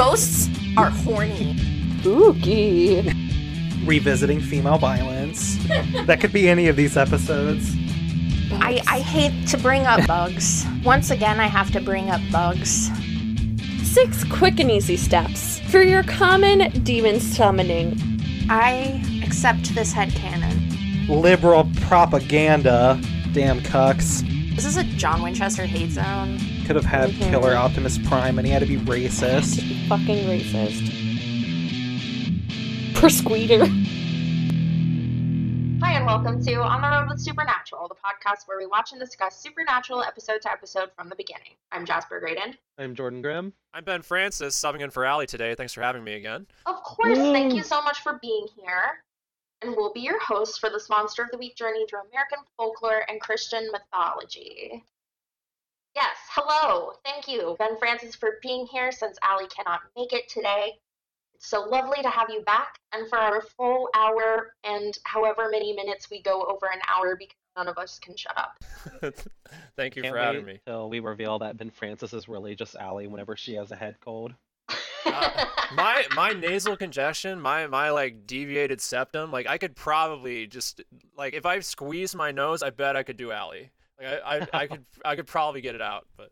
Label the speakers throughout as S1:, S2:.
S1: Ghosts are horny.
S2: Spooky.
S3: Revisiting female violence. that could be any of these episodes.
S1: I, I hate to bring up bugs. Once again, I have to bring up bugs.
S2: Six quick and easy steps for your common demon summoning.
S1: I accept this head headcanon.
S3: Liberal propaganda. Damn cucks.
S1: This is a John Winchester hate zone.
S3: Could have had
S2: Mhm.
S3: Killer Optimus Prime and he had to be racist.
S2: To be fucking racist. Persqueeter.
S4: Hi, and welcome to On the Road with Supernatural, the podcast where we watch and discuss supernatural episode to episode from the beginning. I'm Jasper Graydon.
S5: I'm Jordan Grimm.
S6: I'm Ben Francis, subbing in for Allie today. Thanks for having me again.
S4: Of course, thank you so much for being here. And we'll be your hosts for this Monster of the Week journey through American folklore and Christian mythology. Yes, hello. Thank you, Ben Francis, for being here since Allie cannot make it today. It's so lovely to have you back, and for our full hour and however many minutes we go over an hour because none of us can shut up.
S6: Thank you
S5: Can't
S6: for having
S5: wait
S6: me.
S5: till we reveal that Ben Francis is really just Allie whenever she has a head cold.
S6: Uh, my my nasal congestion, my my like deviated septum, like I could probably just like if I squeeze my nose, I bet I could do Allie. Like I, I, I could I could probably get it out, but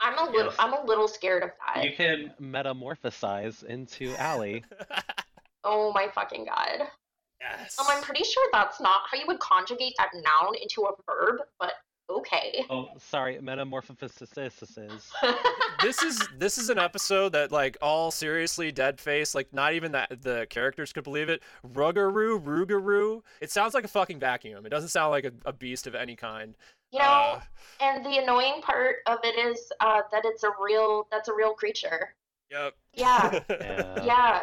S4: I'm a little
S5: Yes.
S4: I'm a little scared of that.
S5: You can metamorphosize into Allie.
S4: Oh my fucking god.
S6: yes.
S4: Um, I'm pretty sure that's not how you would conjugate that noun into a verb, but okay.
S5: oh, sorry, metamorphosis.
S6: this is this is an episode that like all seriously dead face like not even that the characters could believe it rugaru rugaru it sounds like a fucking vacuum it doesn't sound like a, a beast of any kind
S4: You know,
S6: Uh,
S4: and the annoying part of it is uh, that it's a real that's a real creature.
S6: yep
S4: Yeah,
S5: Yeah.
S4: yeah.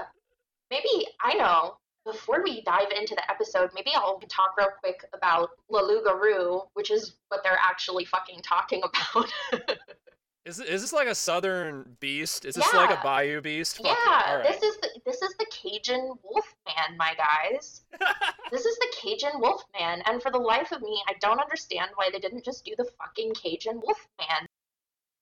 S4: Maybe I know. Before we dive into the episode, maybe I'll talk real quick about Lalugaroo, which is what they're actually fucking talking about.
S6: is, it- is this like a southern beast is this like a bayou beast Fuck
S4: yeah,
S6: all
S4: this is the this is the Cajun Wolfman, my guys. This is the Cajun Wolfman, and for the life of me, I don't understand why they didn't just do the fucking Cajun Wolfman.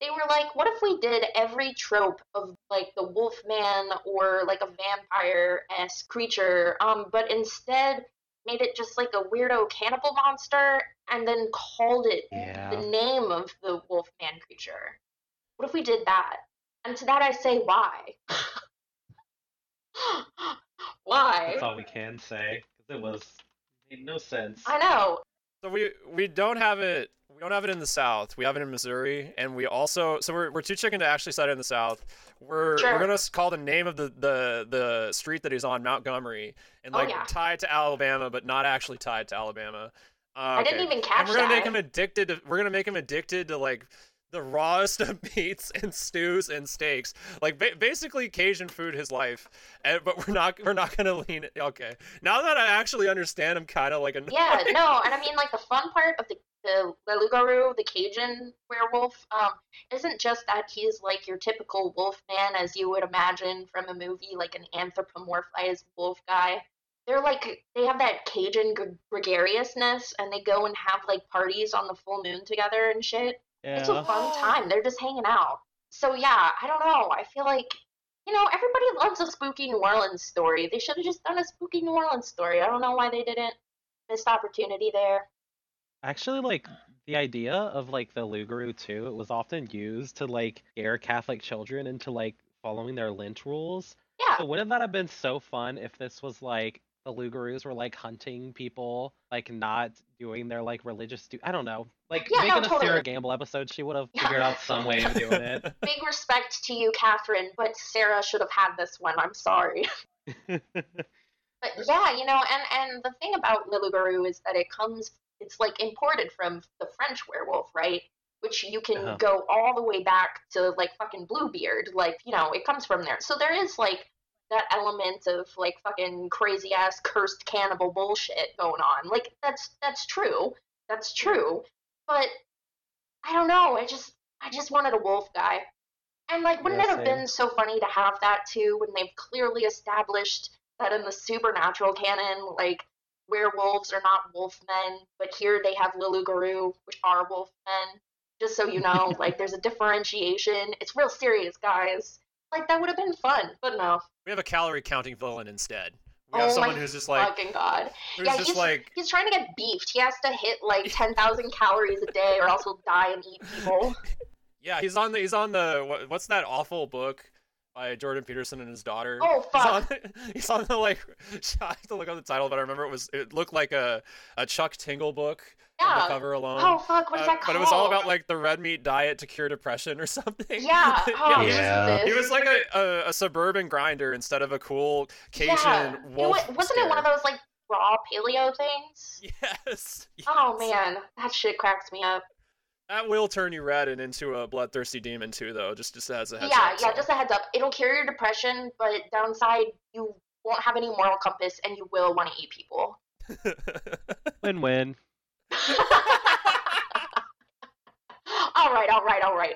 S4: They were like, what if we did every trope of like the Wolfman or like a vampire esque creature, um, but instead made it just like a weirdo cannibal monster and then called it the name of the Wolfman creature? What if we did that? And to that I say, why? why?
S5: That's all we can say because it was made no sense.
S4: I know.
S6: so we we don't have it we don't have it in the south we have it in missouri and we also so we're, we're too chicken to actually set it in the south we're
S4: Sure.
S6: we're gonna call the name of the the the street that he's on montgomery and
S4: Oh,
S6: like
S4: yeah.
S6: tie it to alabama but not actually tied to alabama uh,
S4: I didn't even catch
S6: and we're gonna
S4: that.
S6: make him addicted to we're gonna make him addicted to like the rawest of meats and stews and steaks like ba- basically cajun food his life and, but we're not we're not gonna lean okay now that i actually understand i'm kind of like a
S4: yeah, no, and I mean like the fun part of the the Lelugaru, the Cajun werewolf, um, isn't just that he's like your typical wolf man as you would imagine from a movie, like an anthropomorphized wolf guy. They're like they have that Cajun gr- gregariousness, and they go and have like parties on the full moon together and shit. It's a
S5: Yeah.
S4: fun time. They're just hanging out. So yeah, I don't know. I feel like you know everybody loves a spooky New Orleans story. They should have just done a spooky New Orleans story. I don't know why they didn't. Missed opportunity there.
S5: Actually, like the idea of like the Lugaroo too, it was often used to like scare Catholic children into like following their Lent rules.
S4: Yeah,
S5: So wouldn't that have been so fun if this was like the Lugaroos were like hunting people, like not doing their like religious do I don't know. Like
S4: Yeah, no,
S5: making a
S4: totally.
S5: Sera Gamble episode, she would have figured out some way of doing it.
S4: big respect to you, Cathryn, but Sarah should have had this one. I'm sorry. But yeah, you know, and and the thing about Lilugaru is that it comes, it's like imported from the French werewolf, right? Which you can
S5: Uh-huh.
S4: go all the way back to like fucking Bluebeard, like you know, it comes from there. So there is like that element of like fucking crazy ass cursed cannibal bullshit going on. Like that's that's true, that's true. But I don't know. I just I just wanted a wolf guy. And like, wouldn't
S5: Yeah,
S4: it have been so funny to have that too when they've clearly established that in the supernatural canon, like werewolves are not wolf men, but here they have Lilugaru, which are wolf men. Just so you know, like there's a differentiation. It's real serious, guys. Like that would have been fun, but no.
S6: We have a calorie counting villain instead. We
S4: oh
S6: someone
S4: my
S6: who's just like
S4: fucking god.
S6: who's
S4: yeah,
S6: just
S4: he's
S6: like
S4: he's trying to get beefed. He has to hit like ten thousand calories a day, or else he'll die and eat people.
S6: yeah, he's on the he's on the what, what's that awful book by Jordan Peterson and his daughter.
S4: Oh
S6: He's on,
S4: fuck!
S6: he's on the like I have to look up the title, but I remember it was it looked like a a Chuck Tingle book
S4: Yeah.
S6: cover alone.
S4: Oh fuck! What is
S6: Uh,
S4: that called?
S6: but it was all about like the red meat diet to cure depression or something.
S4: Yeah. Oh,
S6: he was-
S3: Yeah.
S6: He was like a, a, a suburban grinder instead of a cool Cajun
S4: yeah.
S6: Wolf.
S4: wa- wasn't it one of those like raw paleo things?
S6: Yes.
S4: Oh man, that shit cracks me up.
S6: That will turn you red and into a bloodthirsty demon too, though. Just just as a heads
S4: yeah,
S6: up,
S4: yeah.
S6: so.
S4: Just a heads up. It'll cure your depression, but downside, you won't have any moral compass, and you will want to eat people.
S5: Win-win.
S4: all right, all right, all right.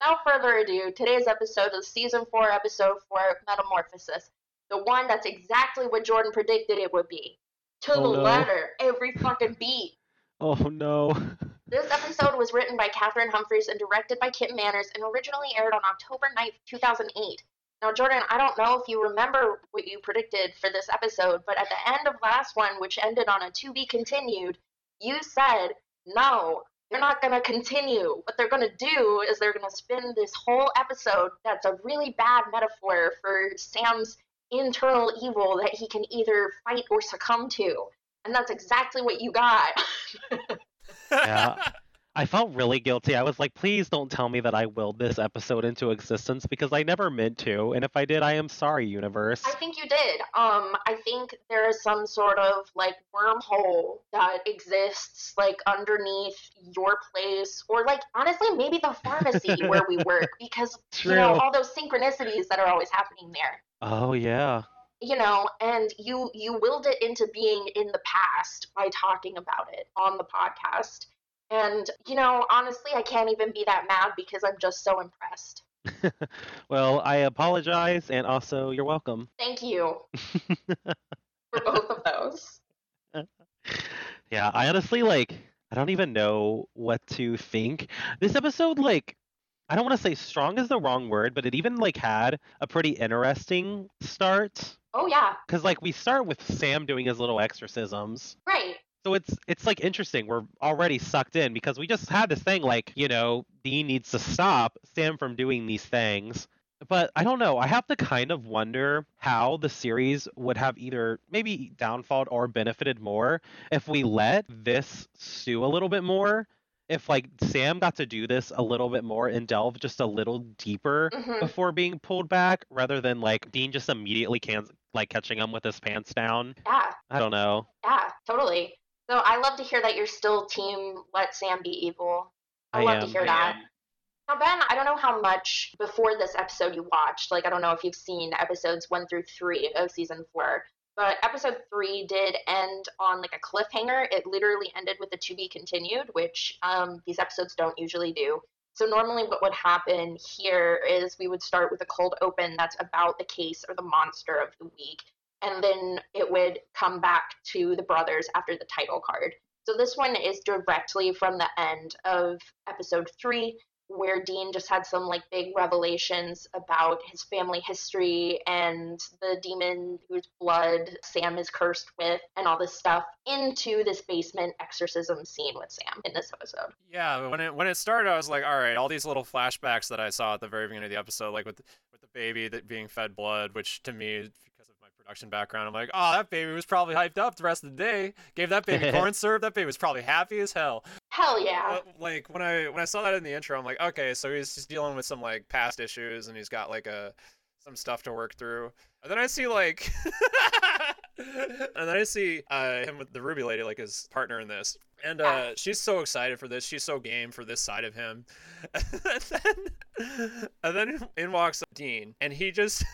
S4: Without further ado, today's episode is season four, episode four, Metamorphosis. The one that's exactly what Jordan predicted it would be. To
S5: Oh,
S4: the
S5: no.
S4: letter, every fucking beat.
S5: Oh no.
S4: This episode was written by Cathryn Humphris and directed by Kim Manners and originally aired on October 9th, 2008. Now, Jordan, I don't know if you remember what you predicted for this episode, but at the end of last one, which ended on a to be continued, you said, no, they're not going to continue. What they're going to do is they're going to spin this whole episode that's a really bad metaphor for Sam's internal evil that he can either fight or succumb to. And that's exactly what you got.
S5: Yeah. I felt really guilty. I was like, please don't tell me that I willed this episode into existence because I never meant to. And if I did, I am sorry, universe.
S4: I think you did. Um, I think there is some sort of like wormhole that exists like underneath your place, or like honestly, maybe the pharmacy where we work, because you know all those synchronicities that are always happening there.
S5: Oh yeah.
S4: You know, and you you willed it into being in the past by talking about it on the podcast. And you know, honestly, I can't even be that mad because I'm just so impressed.
S5: well, I apologize, and also you're welcome.
S4: Thank you for both of those.
S5: yeah, I honestly like. I don't even know what to think. This episode, like, I don't want to say strong is the wrong word, but it even like had a pretty interesting start.
S4: Oh yeah,
S5: Cause like we start with Sam doing his little exorcisms.
S4: right.
S5: So it's it's like interesting. We're already sucked in because we just had this thing like, you know, Dean needs to stop Sam from doing these things. But I don't know. I have to kind of wonder how the series would have either maybe downfalled or benefited more if we let this stew a little bit more. If like Sam got to do this a little bit more and delve just a little deeper
S4: Mhm.
S5: before being pulled back, rather than like Dean just immediately can like catching him with his pants down.
S4: Yeah,
S5: I don't know.
S4: yeah, totally. So I love to hear that you're still team let Sam be evil. I,
S5: I
S4: love to hear
S5: I
S4: that.
S5: am.
S4: Now Ben, I don't know how much before this episode you watched. Like I don't know if you've seen episodes one through three of season four. But episode three did end on like a cliffhanger. It literally ended with a to be continued, which um, these episodes don't usually do. So normally what would happen here is we would start with a cold open that's about the case or the monster of the week. And then it would come back to the brothers after the title card. So this one is directly from the end of episode three, where Dean just had some like big revelations about his family history and the demon whose blood Sam is cursed with and all this stuff into this basement exorcism scene with Sam in this episode.
S6: Yeah, when it when it started, I was like, all right, all these little flashbacks that I saw at the very beginning of the episode, like with with the baby that being fed blood, which to me, production background, I'm like, oh, that baby was probably hyped up the rest of the day. Gave that baby corn syrup. That baby was probably happy as hell.
S4: Hell yeah.
S6: Like when I when I saw that in the intro, I'm like, okay, so he's just dealing with some like past issues, and he's got like a some stuff to work through. And then I see like, and then I see uh, him with the Ruby lady, like his partner in this, and uh, she's so excited for this. She's so game for this side of him. and then, and then in walks Dean, and he just.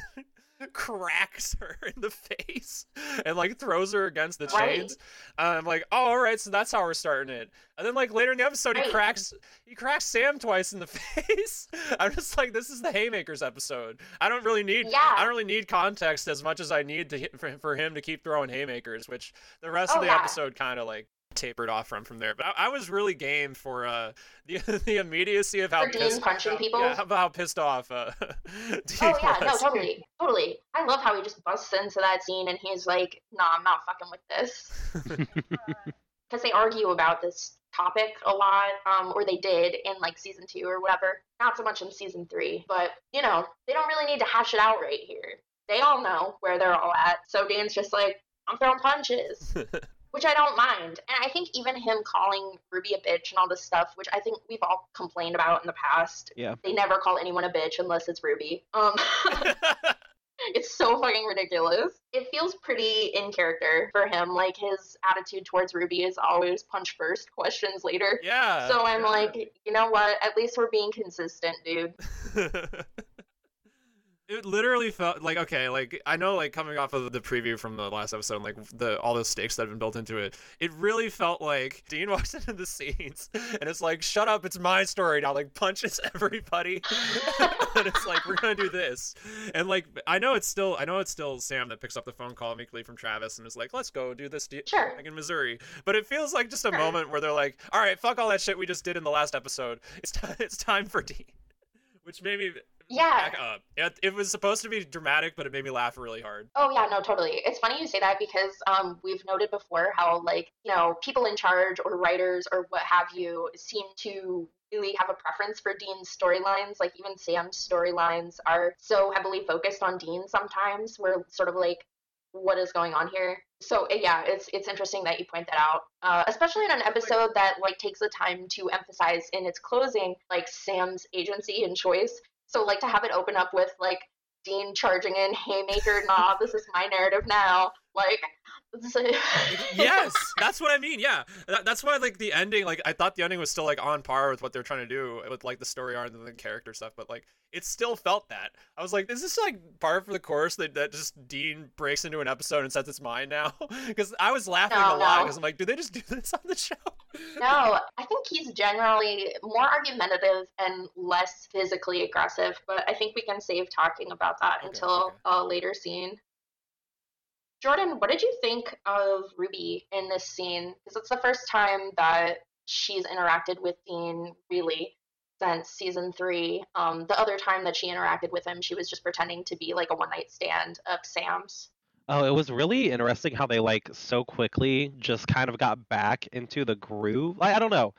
S6: cracks her in the face and like throws her against the
S4: Right.
S6: chains I'm like, oh, all right, so that's how we're starting it. And then like later in the episode, he cracks he cracks Sam twice in the face. I'm just like, this is the haymakers episode. I don't really need
S4: Yeah.
S6: I don't really need context as much as I need to for, for him to keep throwing haymakers, which the rest
S4: Oh,
S6: of the
S4: yeah.
S6: episode kind of like tapered off from from there. But I, I was really game for uh the the immediacy of how pissed,
S4: punching
S6: how-
S4: people?
S6: Yeah, how, how pissed off. Uh,
S4: Oh yeah, no, totally, totally. I love how he just busts into that scene and he's like, "Nah, I'm not fucking with this." Because they argue about this topic a lot, um, or they did in like season two or whatever. Not so much in season three, but you know, they don't really need to hash it out right here. They all know where they're all at. So Dan's just like, "I'm throwing punches." Which I don't mind. And I think even him calling Ruby a bitch and all this stuff, which I think we've all complained about in the past.
S5: Yeah.
S4: They never call anyone a bitch unless it's Ruby. Um, it's so fucking ridiculous. It feels pretty in character for him. Like his attitude towards Ruby is always punch first, questions later.
S6: yeah.
S4: So I'm like, you know what? At least we're being consistent, dude.
S6: it literally felt like okay like i know like coming off of the preview from the last episode like the all the stakes that have been built into it it really felt like dean walks into the scenes and it's like shut up it's my story now like punches everybody. And it's like we're gonna do this. And like i know it's still i know it's still sam that picks up the phone call immediately from travis and is like let's go do this
S4: Sure.
S6: like in missouri. But it feels like just a
S4: Sure.
S6: moment where they're like all right fuck all that shit we just did in the last episode. It's, t- it's time for dean which made me
S4: Yeah.
S6: back up. It, it was supposed to be dramatic, but it made me laugh really hard.
S4: Oh yeah, no, totally. It's funny you say that because um, we've noted before how like you know people in charge or writers or what have you seem to really have a preference for Dean's storylines. Like even Sam's storylines are so heavily focused on Dean sometimes. We're sort of like, what is going on here? So uh, yeah, it's it's interesting that you point that out, uh, especially in an episode that like takes the time to emphasize in its closing like Sam's agency and choice. So like to have it open up with like Dean charging in haymaker, nah, this is my narrative now. Like,
S6: yes, that's what I mean. Yeah, That- that's why like the ending. Like I thought the ending was still like on par with what they're trying to do with like the story arc and the character stuff, but like it still felt that. I was like, is this like par for the course that that just Dean breaks into an episode and sets its mind now? Because I was laughing
S4: No,
S6: a lot
S4: no.
S6: because I'm like, do they just do this on the show?
S4: no, I think he's generally more argumentative and less physically aggressive, but I think we can save talking about that
S6: Okay,
S4: until
S6: okay.
S4: a later scene. Jordan, what did you think of Ruby in this scene? Because it's the first time that she's interacted with Dean really since season three. Um, the other time that she interacted with him, she was just pretending to be like a one night stand of Sam's.
S5: Oh, it was really interesting how they like so quickly just kind of got back into the groove. I, I don't know.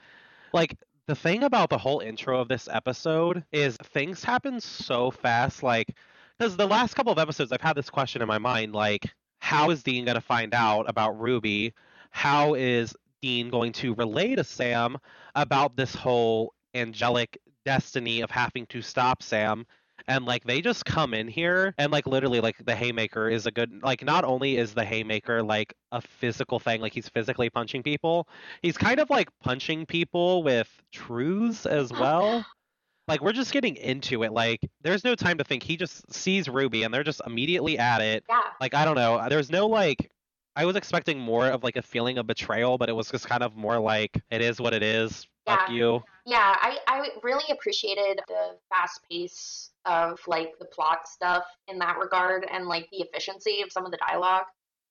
S5: Like the thing about the whole intro of this episode is things happen so fast like cuz the last couple of episodes I've had this question in my mind like how is Dean going to find out about Ruby? How is Dean going to relay to Sam about this whole angelic destiny of having to stop Sam? and like they just come in here and like literally like the haymaker is a good like not only is the haymaker like a physical thing like he's physically punching people he's kind of like punching people with truths as well like we're just getting into it like there's no time to think. He just sees ruby and they're just immediately at it.
S4: Yeah.
S5: like i don't know. There's no like i was expecting more of like a feeling of betrayal but it was just kind of more like it is what it is. Fuck you.
S4: Yeah, I, I really appreciated the fast pace of like the plot stuff in that regard and like the efficiency of some of the dialogue.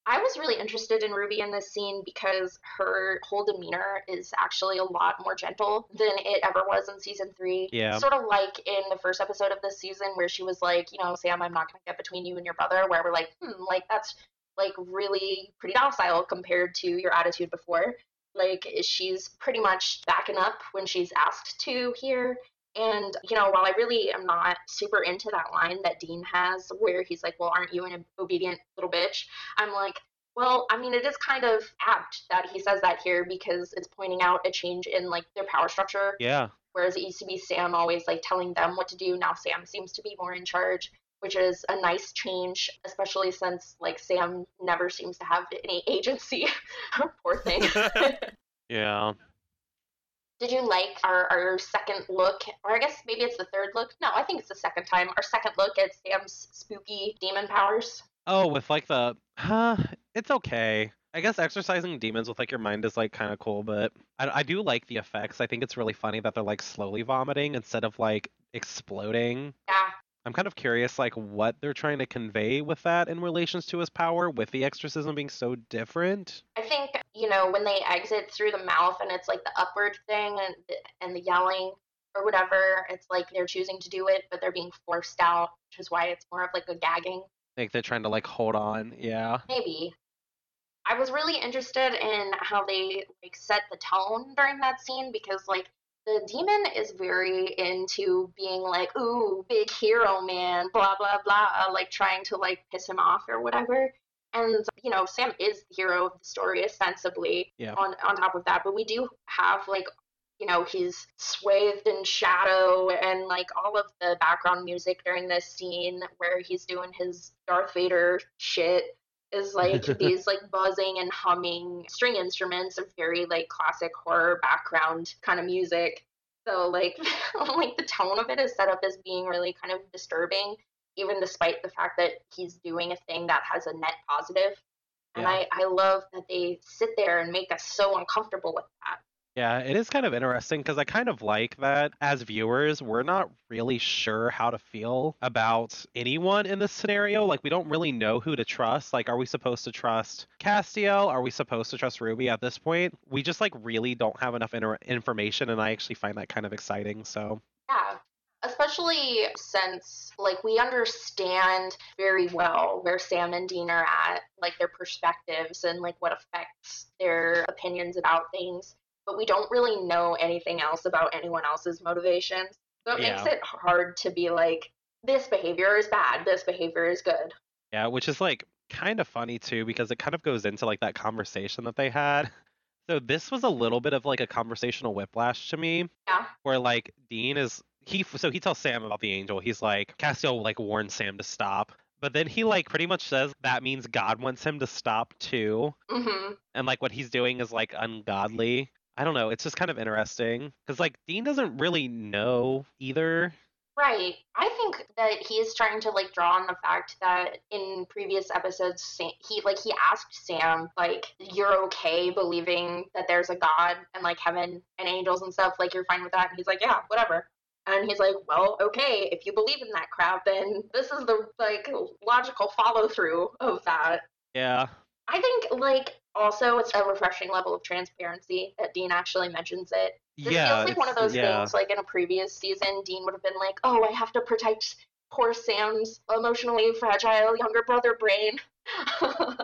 S4: I was really interested in Ruby in this scene because her whole demeanor is actually a lot more gentle than it ever was in season three.
S5: Yeah.
S4: Sort of like in the first episode of this season where she was like, you know, Sam, I'm not going to get between you and your brother, where we're like, hmm, like that's like really pretty docile compared to your attitude before like she's pretty much backing up when she's asked to here and you know while i really am not super into that line that dean has where he's like well aren't you an obedient little bitch? I'm like well i mean it is kind of apt that he says that here because it's pointing out a change in like their power structure.
S5: Yeah.
S4: Whereas it used to be sam always like telling them what to do. Now sam seems to be more in charge which is a nice change especially since like sam never seems to have any agency. Poor thing.
S5: Yeah
S4: Did you like our, our second look, or I guess maybe it's the third look? No, I think it's the second time. Our second look at Sam's spooky demon powers.
S5: Oh, with like the, huh? It's okay. I guess exorcising demons with like your mind is like kind of cool, but I, I do like the effects. I think it's really funny that they're like slowly vomiting instead of like exploding.
S4: Yeah,
S5: I'm kind of curious, like, what they're trying to convey with that in relations to his power, with the exorcism being so different.
S4: I think you know when they exit through the mouth and it's like the upward thing and and the yelling or whatever. It's like they're choosing to do it, but they're being forced out, which is why it's more of like a gagging.
S5: Like they're trying to like hold on. Yeah.
S4: Maybe. I was really interested in how they like set the tone during that scene because like the demon is very into being like, ooh, big hero man, blah blah blah, uh, like trying to like piss him off or whatever. And you know, Sam is the hero of the story ostensibly.
S5: Yeah.
S4: On on top of that, but we do have like you know he's swathed in shadow and like all of the background music during this scene where he's doing his darth vader shit is like these like buzzing and humming string instruments of very like classic horror background kind of music so like like the tone of it is set up as being really kind of disturbing even despite the fact that he's doing a thing that has a net positive. and
S5: Yeah.
S4: I, I love that they sit there and make us so uncomfortable with that
S5: Yeah, it is kind of interesting because I kind of like that as viewers, we're not really sure how to feel about anyone in this scenario. Like, we don't really know who to trust. Like, are we supposed to trust Castiel? Are we supposed to trust Ruby at this point? We just, like, really don't have enough inter- information, and I actually find that kind of exciting. So,
S4: Yeah, especially since like we understand very well where Sam and Dean are at, like their perspectives and like what affects their opinions about things, but we don't really know anything else about anyone else's motivations. So it makes it hard to be like this behavior is bad, this behavior is good.
S5: yeah, which is, like, kind of funny, too, because it kind of goes into, like, that conversation that they had. So, this was a little bit of, like, a conversational whiplash to me.
S4: Yeah.
S5: where like Dean is he so he tells Sam about the angel. He's like Castiel like warns Sam to stop, but then he like pretty much says that means God wants him to stop too,
S4: Mm-hmm.
S5: and like what he's doing is like ungodly. I don't know. It's just kind of interesting because like Dean doesn't really know either.
S4: Right. I think that he is trying to like draw on the fact that in previous episodes, Sam, he like he asked Sam like, "You're okay believing that there's a God and like heaven and angels and stuff? Like you're fine with that?" And he's like, "Yeah, whatever." And he's like, "Well, okay. If you believe in that crap, then this is the like logical follow through of that."
S5: Yeah,
S4: I think like also it's a refreshing level of transparency that Dean actually mentions it this
S5: yeah.
S4: feels like one of those
S5: yeah.
S4: things like in a previous season, Dean would have been like, Oh, I have to protect poor Sam's emotionally fragile younger brother brain.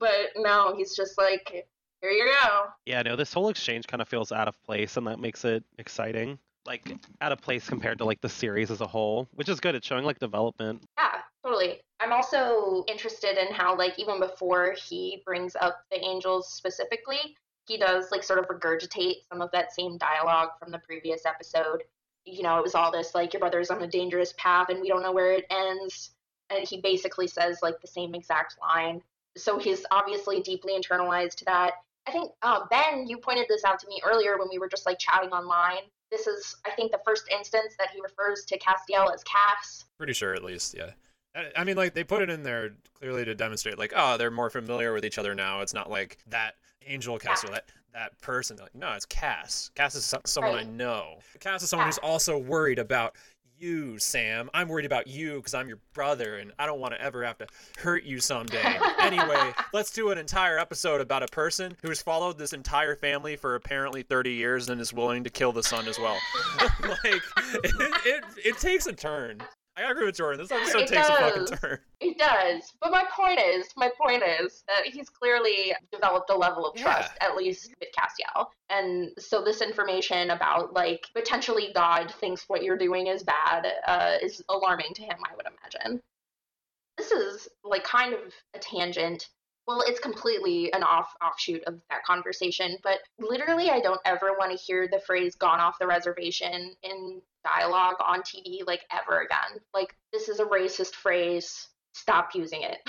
S4: but no, he's just like, Here you go.
S5: Yeah, no, this whole exchange kind of feels out of place, and that makes it exciting. Like out of place compared to like the series as a whole, which is good. It's showing like development.
S4: Yeah, totally. I'm also interested in how, like, even before he brings up the angels specifically, he does, like, sort of regurgitate some of that same dialogue from the previous episode. You know, it was all this, like, your brother's on a dangerous path and we don't know where it ends. And he basically says, like, the same exact line. So he's obviously deeply internalized to that. I think, uh, Ben, you pointed this out to me earlier when we were just, like, chatting online. This is, I think, the first instance that he refers to Castiel as Cass.
S6: Pretty sure, at least, yeah. I- mean, like they put it in there clearly to demonstrate, like, oh, they're more familiar with each other now. It's not like that angel Cass or that that person. Like, no, it's Cass. Cass is so- someone I know. Cass is someone who's also worried about you, Sam. I'm worried about you because I'm your brother, and I don't want to ever have to hurt you someday. anyway, let's do an entire episode about a person who's followed this entire family for apparently 30 years and is willing to kill the son as well. like, it, it, it takes a turn. I agree with Jordan. This episode
S4: It
S6: takes a fucking turn.
S4: It does. But my point is, my point is that he's clearly developed a level of trust, at least with Castiel. And so this information about like potentially God thinks what you're doing is bad uh, is alarming to him, I would imagine. This is like kind of a tangent. Well, it's completely an off offshoot of that conversation, but literally I don't ever want to hear the phrase gone off the reservation in dialogue on TV like ever again. Like this is a racist phrase. Stop using it.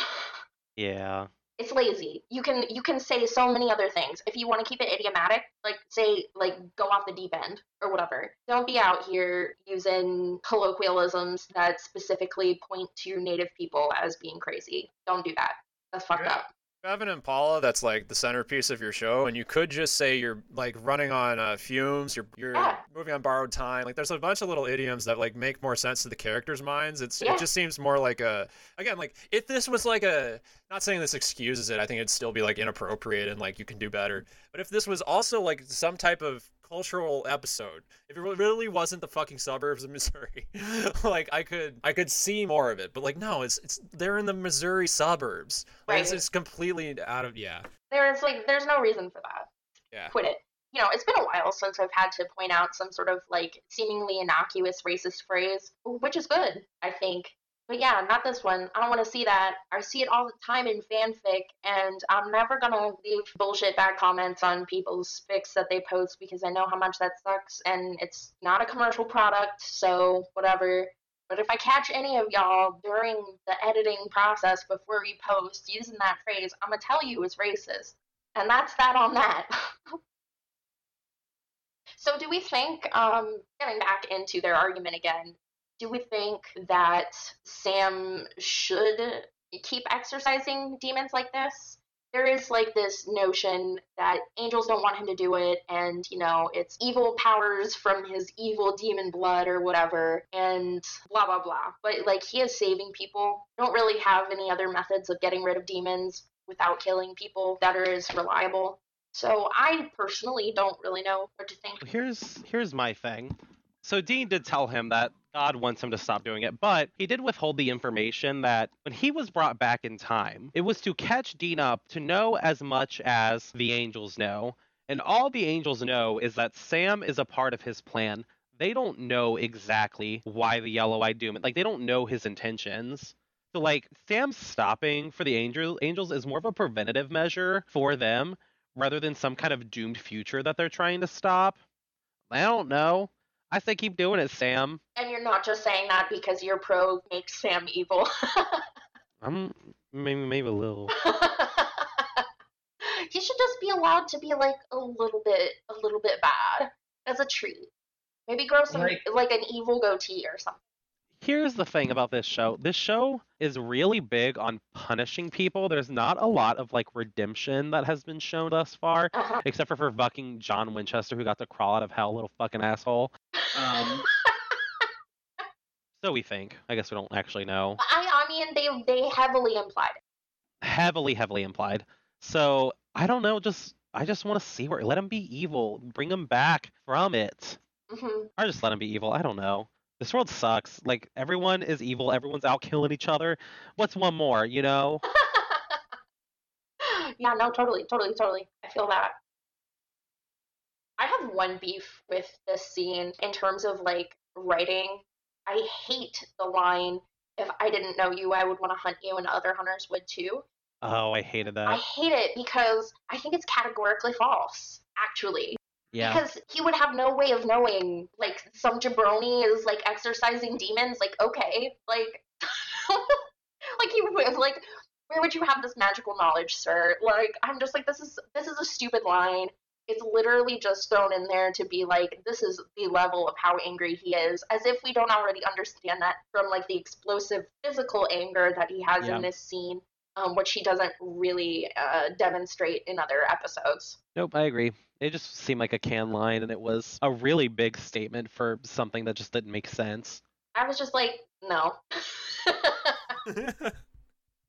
S5: Yeah.
S4: It's lazy. You can you can say so many other things. If you want to keep it idiomatic, like say like go off the deep end or whatever. Don't be out here using colloquialisms that specifically point to native people as being crazy. Don't do that. That's fucked
S6: Yeah.
S4: up.
S6: You have an Impala that's like the centerpiece of your show, and you could just say you're like running on uh, fumes, you're you're
S4: Yeah.
S6: moving on borrowed time. Like there's a bunch of little idioms that like make more sense to the characters' minds. It's
S4: Yeah.
S6: it just seems more like a again like if this was like a not saying this excuses it, I think it'd still be like inappropriate and like you can do better. But if this was also like some type of cultural episode, if it really wasn't the fucking suburbs of Missouri, like I could I could see more of it. But like no, it's it's they're in the Missouri suburbs. Like, it's,
S4: Right.
S6: it's completely out of yeah.
S4: There's like there's no reason for that.
S6: Yeah.
S4: Quit it. You know, it's been a while since I've had to point out some sort of like seemingly innocuous racist phrase, which is good, I think. But yeah, not this one. I don't want to see that. I see it all the time in fanfic, and I'm never gonna leave bullshit bad comments on people's fics that they post because I know how much that sucks, and it's not a commercial product, so whatever. But if I catch any of y'all during the editing process before we post using that phrase, I'm gonna tell you it's racist. And that's that on that. so, do we think, um, getting back into their argument again, do we think that Sam should keep exorcising demons like this? There is like this notion that angels don't want him to do it, and you know, it's evil powers from his evil demon blood or whatever, and blah blah blah. But like, he is saving people. Don't really have any other methods of getting rid of demons without killing people that are as reliable. So I personally don't really know what to think.
S5: Here's here's my thing. So Dean did tell him that God wants him to stop doing it, but he did withhold the information that when he was brought back in time, it was to catch Dean up to know as much as the angels know. And all the angels know is that Sam is a part of his plan. They don't know exactly why the yellow-eyed doom like they don't know his intentions. So like Sam stopping for the angel angels is more of a preventative measure for them rather than some kind of doomed future that they're trying to stop. I don't know. I say keep doing it, Sam.
S4: And you're not just saying that because you're pro makes Sam evil.
S5: I'm maybe maybe a little.
S4: he should just be allowed to be like a little bit a little bit bad as a treat. Maybe grow some
S7: Like-
S4: like an evil goatee or something.
S5: Here's the thing about this show. This show is really big on punishing people. There's not a lot of like redemption that has been shown thus far,
S4: Uh-huh.
S5: except for for fucking John Winchester who got to crawl out of hell, little fucking asshole.
S7: Um,
S5: So we think. I guess we don't actually know.
S4: I I mean they they heavily implied it.
S5: Heavily, heavily implied. So I don't know. Just I just want to see where let him be evil. Bring him back from it.
S4: hmm
S5: or just let him be evil. I don't know. This world sucks. Like everyone is evil. Everyone's out killing each other. What's one more? You know?
S4: yeah, no, totally, totally, totally. I feel that. I have one beef with this scene in terms of like writing. I hate the line, if I didn't know you, I would want to hunt you, and other hunters would too.
S5: Oh, I hated that.
S4: I hate it because I think it's categorically false, actually.
S5: Yeah.
S4: Because he would have no way of knowing, like, some jabroni is, like, exorcising demons. Like, okay. Like, like, he would, like, where would you have this magical knowledge, sir? Like, I'm just like, this is, this is a stupid line. It's literally just thrown in there to be like, this is the level of how angry he is, as if we don't already understand that from, like, the explosive physical anger that he has
S5: Yeah.
S4: in this scene, um, which he doesn't really uh, demonstrate in other episodes.
S5: Nope, I agree. It just seemed like a canned line, and it was a really big statement for something that just didn't make sense.
S4: I was just like, no.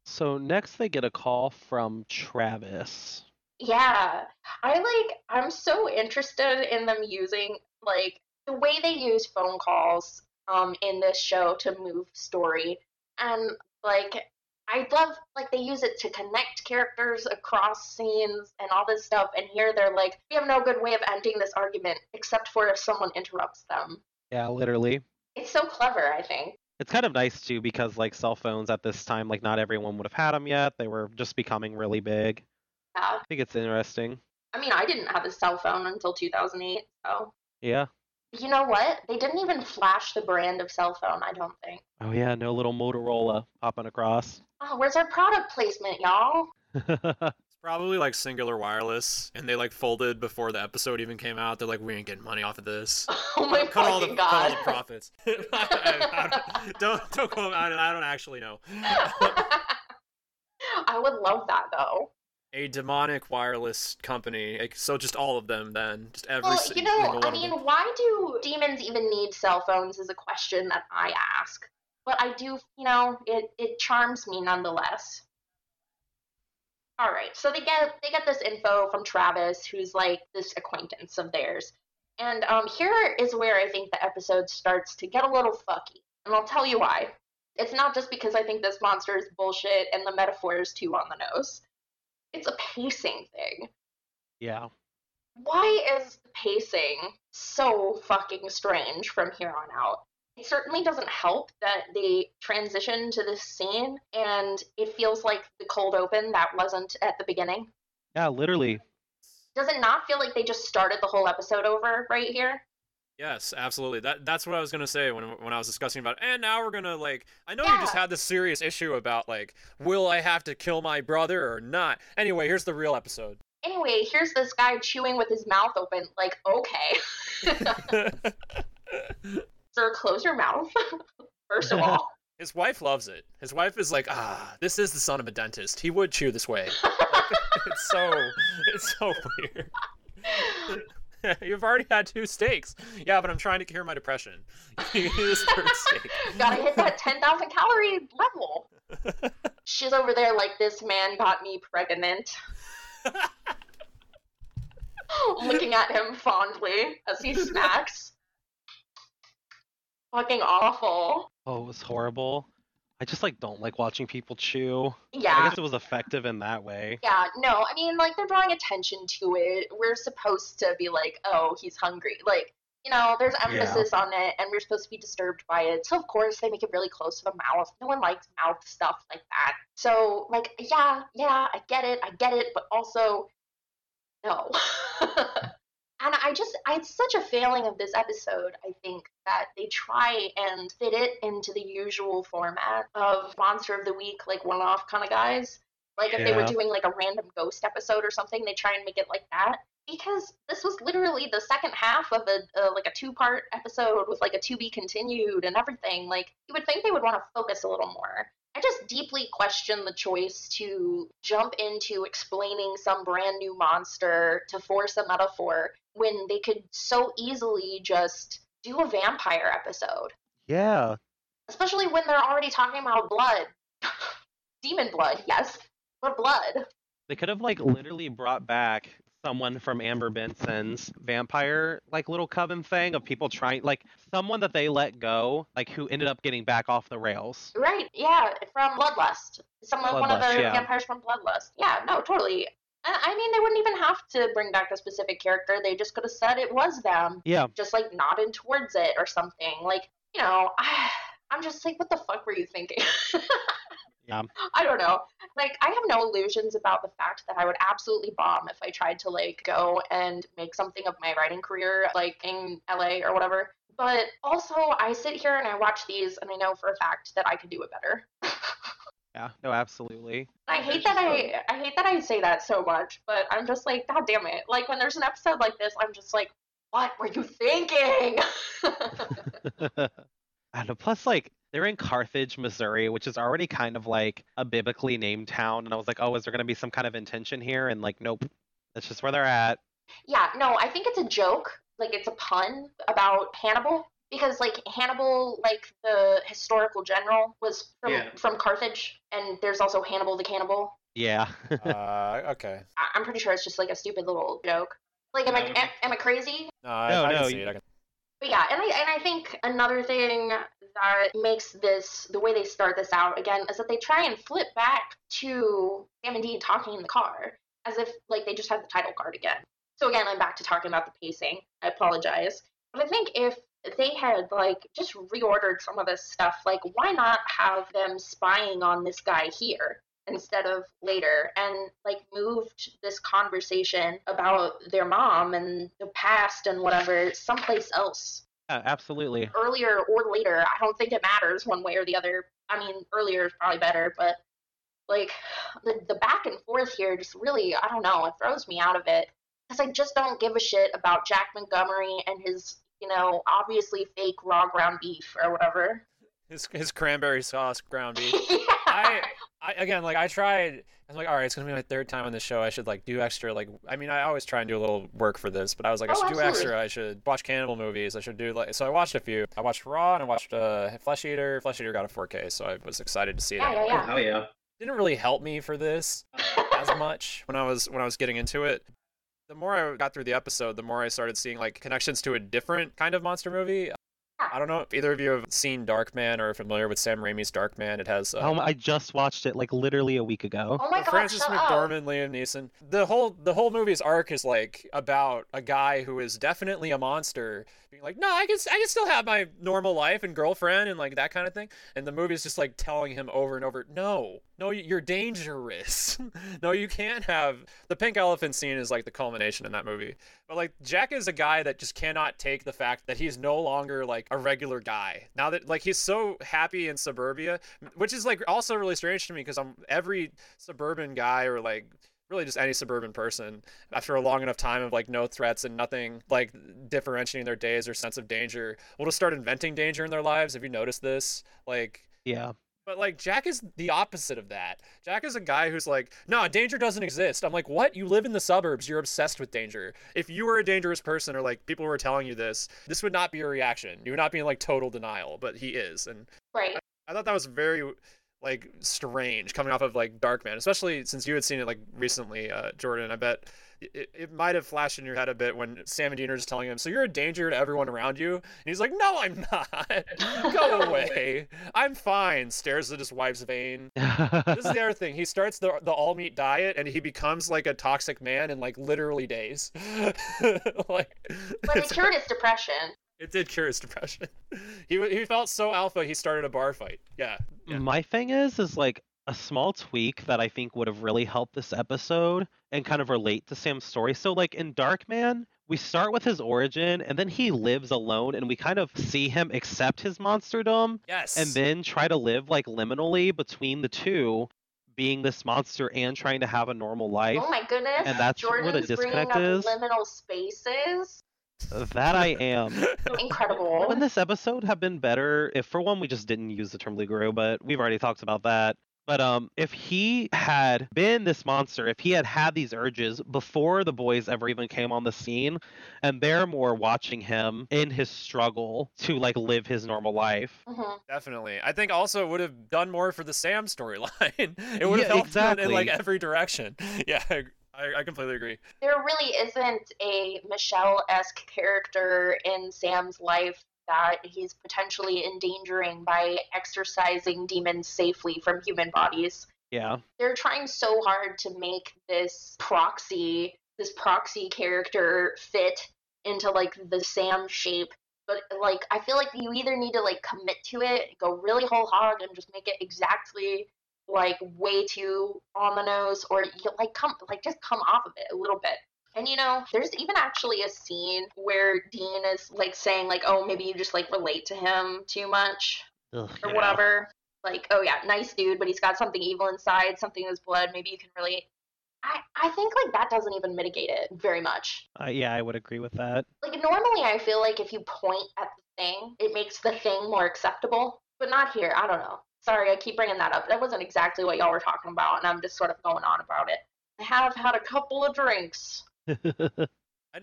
S5: So next, they get a call from Travis.
S4: yeah. I like I'm so interested in them using like the way they use phone calls um in this show to move story. And like I love like they use it to connect characters across scenes and all this stuff and here they're like we have no good way of ending this argument except for if someone interrupts them.
S5: Yeah, literally.
S4: It's so clever, I think.
S5: It's kind of nice too because like cell phones at this time, like not everyone would have had them yet. They were just becoming really big.
S4: Yeah.
S5: I think it's interesting.
S4: I mean, I didn't have a cell phone until 2008, so
S5: Yeah.
S4: You know what? They didn't even flash the brand of cell phone, I don't think.
S5: Oh yeah, no little Motorola popping across.
S4: Oh, where's our product placement, y'all?
S6: It's probably like Cingular Wireless, and they like folded before the episode even came out. They're like, we ain't getting money off of this.
S4: Oh my
S6: cut all the
S4: fucking
S6: cut all the profits. I- I- don't don't quote. I, I don't actually know.
S4: I would love that though.
S6: A demonic wireless company. Like, so just all of them then, just every
S4: Well, you know, I mean, why do demons even need cell phones is a question that I ask. But I do, you know, it, it charms me nonetheless. All right, so they get they get this info from Travis, who's like this acquaintance of theirs, and um, here is where I think the episode starts to get a little fucky, and I'll tell you why. It's not just because I think this monster is bullshit and the metaphor is too on the nose. It's a pacing thing
S5: Yeah.
S4: why is the pacing so fucking strange from here on out? It certainly doesn't help that they transition to this scene and it feels like the cold open that wasn't at the beginning.
S5: Yeah, literally.
S4: Does it not feel like they just started the whole episode over right here?
S6: Yes, absolutely. That that's what I was gonna say when when I was discussing about. And now we're gonna like. I know you just had this serious issue about like, will I have to kill my brother or not? Anyway, here's the real episode.
S4: Anyway, here's this guy chewing with his mouth open, like, okay. Sir, close your mouth. First of all.
S6: His wife loves it. His wife is like, ah, this is the son of a dentist. He would chew this way. it's so, it's so weird. You've already had two steaks. Yeah, but I'm trying to cure my depression. This third steak.
S4: Gotta hit that 10,000 calorie level. She's over there like, this man got me pregnant. Looking at him fondly as he snacks. Fucking awful.
S5: Oh, it was horrible. I just like don't like watching people chew.
S4: Yeah.
S5: I guess it was effective in that way.
S4: Yeah, no, I mean, like, they're drawing attention to it. We're supposed to be like, oh, he's hungry. Like, you know, there's emphasis on it, and we're supposed to be disturbed by it. So, of course, they make it really close to the mouth. No one likes mouth stuff like that. So, like, yeah, yeah, I get it, I get it, but also, no. and I just, I, it's such a failing of this episode, I think, that they try and fit it into the usual format of Monster of the Week, like one off kind of guys. Like if they were doing like a random ghost episode or something, they try and make it like that. Because this was literally the second half of a uh, like a two part episode with like a to be continued and everything. Like you would think they would want to focus a little more. I just deeply question the choice to jump into explaining some brand new monster to force a metaphor when they could so easily just do a vampire episode.
S5: Yeah.
S4: Especially when they're already talking about blood. Demon blood, yes, but blood.
S5: They could have like literally brought back someone from Amber Benson's vampire like little coven thing of people trying like someone that they let go, like who ended up getting back off the rails.
S4: Right, yeah, from Bloodlust. Someone, one of the
S5: yeah.
S4: vampires from Bloodlust. Yeah, no, totally. I I mean, they wouldn't even have to bring back a specific character. They just could have said it was them,
S5: Yeah.
S4: just like nodding towards it or something. Like, you know, I, I'm just like, what the fuck were you thinking?
S5: Yeah.
S4: Um, I don't know. Like, I have no illusions about the fact that I would absolutely bomb if I tried to like go and make something of my writing career, like in LA or whatever. But also, I sit here and I watch these, and I know for a fact that I could do it better.
S5: Yeah. No, absolutely.
S4: I hate that I I hate that I say that so much, but I'm just like, God damn it! Like when there's an episode like this, I'm just like, what were you thinking?
S5: I know. Plus, like, they're in Carthage, Missouri, which is already kind of like a biblically named town. And I was like, oh, is there going to be some kind of intention here? And like, nope. That's just where they're at.
S4: yeah, no, I think it's a joke. Like it's a pun about Hannibal because like Hannibal, like the historical general, was from
S6: Yeah.
S4: from Carthage, and there's also Hannibal the cannibal.
S5: Yeah.
S6: uh, okay.
S4: I- I'm pretty sure it's just like a stupid little joke. Like, am I am, am I crazy?
S6: No, I,
S5: No,
S6: I can
S5: no,
S6: see
S5: you-
S6: it. I can...
S4: But yeah, and I and I think another thing that makes this the way they start this out again is that they try and flip back to Sam and Dean talking in the car as if like they just had the title card again. So again, I'm back to talking about the pacing. I apologize, but I think if they had like just reordered some of this stuff, like why not have them spying on this guy here? instead of later and like moved this conversation about their mom and the past and whatever someplace else
S5: absolutely.
S4: earlier or later i don't think it matters one way or the other i mean earlier is probably better but like the, the back and forth here just really i don't know it throws me out of it because i just don't give a shit about jack montgomery and his you know obviously fake raw ground beef or whatever
S6: his his cranberry sauce ground beef.
S4: yeah.
S6: I, I again like I tried. I was like, all right, it's gonna be my third time on the show. I should like do extra. Like, I mean, I always try and do a little work for this, but I was like, I
S4: Oh,
S6: should do extra. I should watch cannibal movies. I should do like. So I watched a few. I watched Raw and I watched uh, Flesh Eater. Flesh Eater got a 4K, so I was excited to see
S4: yeah,
S6: that.
S4: yeah, yeah.
S7: Oh yeah.
S6: Didn't really help me for this as much when I was when I was getting into it. The more I got through the episode, the more I started seeing like connections to a different kind of monster movie. I don't know if either of you have seen Darkman or are familiar with Sam Raimi's Darkman. It has uh,
S5: Um, I just watched it like literally a week ago.
S4: Oh my god,
S6: Frances
S4: shut up.
S6: McDormand, Liam Neeson. The whole the whole movie's arc is like about a guy who is definitely a monster, being like, no, I can I can still have my normal life and girlfriend and like that kind of thing. And the movie's just like telling him over and over, no, no, you're dangerous. no, you can't have the pink elephant scene is like the culmination in that movie. But like Jack is a guy that just cannot take the fact that he's no longer like a regular guy. Now that like he's so happy in suburbia, which is like also really strange to me because I'm um, every suburban guy or like really just any suburban person after a long enough time of like no threats and nothing like differentiating their days or sense of danger will just start inventing danger in their lives. Have you noticed this? Like
S5: Yeah.
S6: But like Jack is the opposite of that. Jack is a guy who's like, no, danger doesn't exist. I'm like, what? You live in the suburbs. You're obsessed with danger. If you were a dangerous person or like people were telling you this, this would not be your reaction. You would not be in like total denial, but he is. And
S4: Right.
S6: I thought that was very like strange coming off of like Darkman, especially since you had seen it like recently, uh, Jordan. I bet it, it might have flashed in your head a bit when Sam and Dean are just telling him, "So you're a danger to everyone around you," and he's like, "No, I'm not. Go away. I'm fine." Stares at his wife's vein. This is the other thing. He starts the the all meat diet, and he becomes like a toxic man in like literally days. like,
S4: But it
S6: it's-
S4: cured his depression.
S6: It did cure his depression. He he felt so alpha. He started a bar fight. Yeah. Yeah.
S5: My thing is, is like a small tweak that I think would have really helped this episode and kind of relate to Sam's story. So, like in Darkman, we start with his origin, and then he lives alone, and we kind of see him accept his monsterdom,
S6: Yes.
S5: and then try to live like liminally between the two, being this monster and trying to have a normal life.
S4: Oh my goodness.
S5: And that's where the
S4: Jordan's bringing
S5: disconnect
S4: up
S5: is.
S4: liminal spaces.
S5: That I am.
S4: Incredible.
S5: Wouldn't this episode have been better if, for one, we just didn't use the term rugaru, but we've already talked about that. But um, if he had been this monster, if he had had these urges before the boys ever even came on the scene, and they're more watching him in his struggle to like live his normal life.
S4: Mhm.
S6: Definitely. I think also it would have done more for the Sam storyline. it would have
S5: Yeah,
S6: helped him in like every direction. Yeah, I, I, I completely agree.
S4: There really isn't a Michelle esque character in Sam's life that he's potentially endangering by exorcising demons safely from human bodies.
S5: Yeah.
S4: They're trying so hard to make this proxy, this proxy character fit into like the Sam shape. But like I feel like you either need to like commit to it, go really whole hog and just make it exactly like way too on the nose or you like come like just come off of it a little bit. And you know, there's even actually a scene where Dean is like saying like, "Oh, maybe you just like relate to him too much
S5: Ugh,
S4: or
S5: yeah.
S4: whatever." Like, "Oh yeah, nice dude, but he's got something evil inside, something in his blood. Maybe you can relate." I I think like that doesn't even mitigate it very much.
S5: Uh, yeah, I would agree with that.
S4: Like normally, I feel like if you point at the thing, it makes the thing more acceptable, but not here. I don't know. Sorry, I keep bringing that up. That wasn't exactly what y'all were talking about, and I'm just sort of going on about it. I have had a couple of drinks.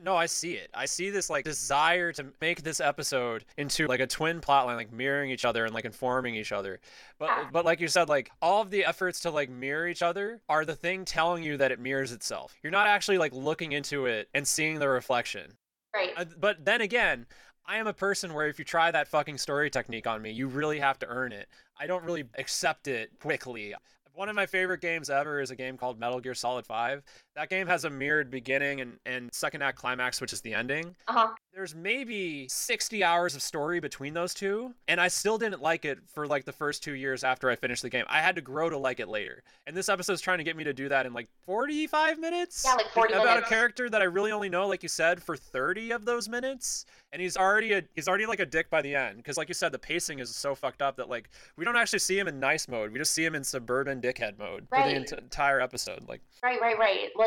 S6: No, I see it. I see this like desire to make this episode into like a twin plotline, like mirroring each other and like informing each other. But
S4: Yeah.
S6: but like you said, like all of the efforts to like mirror each other are the thing telling you that it mirrors itself. You're not actually like looking into it and seeing the reflection.
S4: Right.
S6: Uh, but then again, I am a person where if you try that fucking story technique on me, you really have to earn it. I don't really accept it quickly. One of my favorite games ever is a game called Metal Gear Solid 5. That game has a mirrored beginning and, and second act climax, which is the ending.
S4: Uh huh.
S6: There's maybe 60 hours of story between those two, and I still didn't like it for like the first two years after I finished the game. I had to grow to like it later. And this episode's trying to get me to do that in like 45 minutes?
S4: Yeah, like 40
S6: About
S4: minutes.
S6: a character that I really only know, like you said, for 30 of those minutes. And he's already a he's already like a dick by the end. Because like you said, the pacing is so fucked up that like we don't actually see him in nice mode. We just see him in suburban dickhead mode for the ent- entire episode. Like
S4: Right, right, right. Like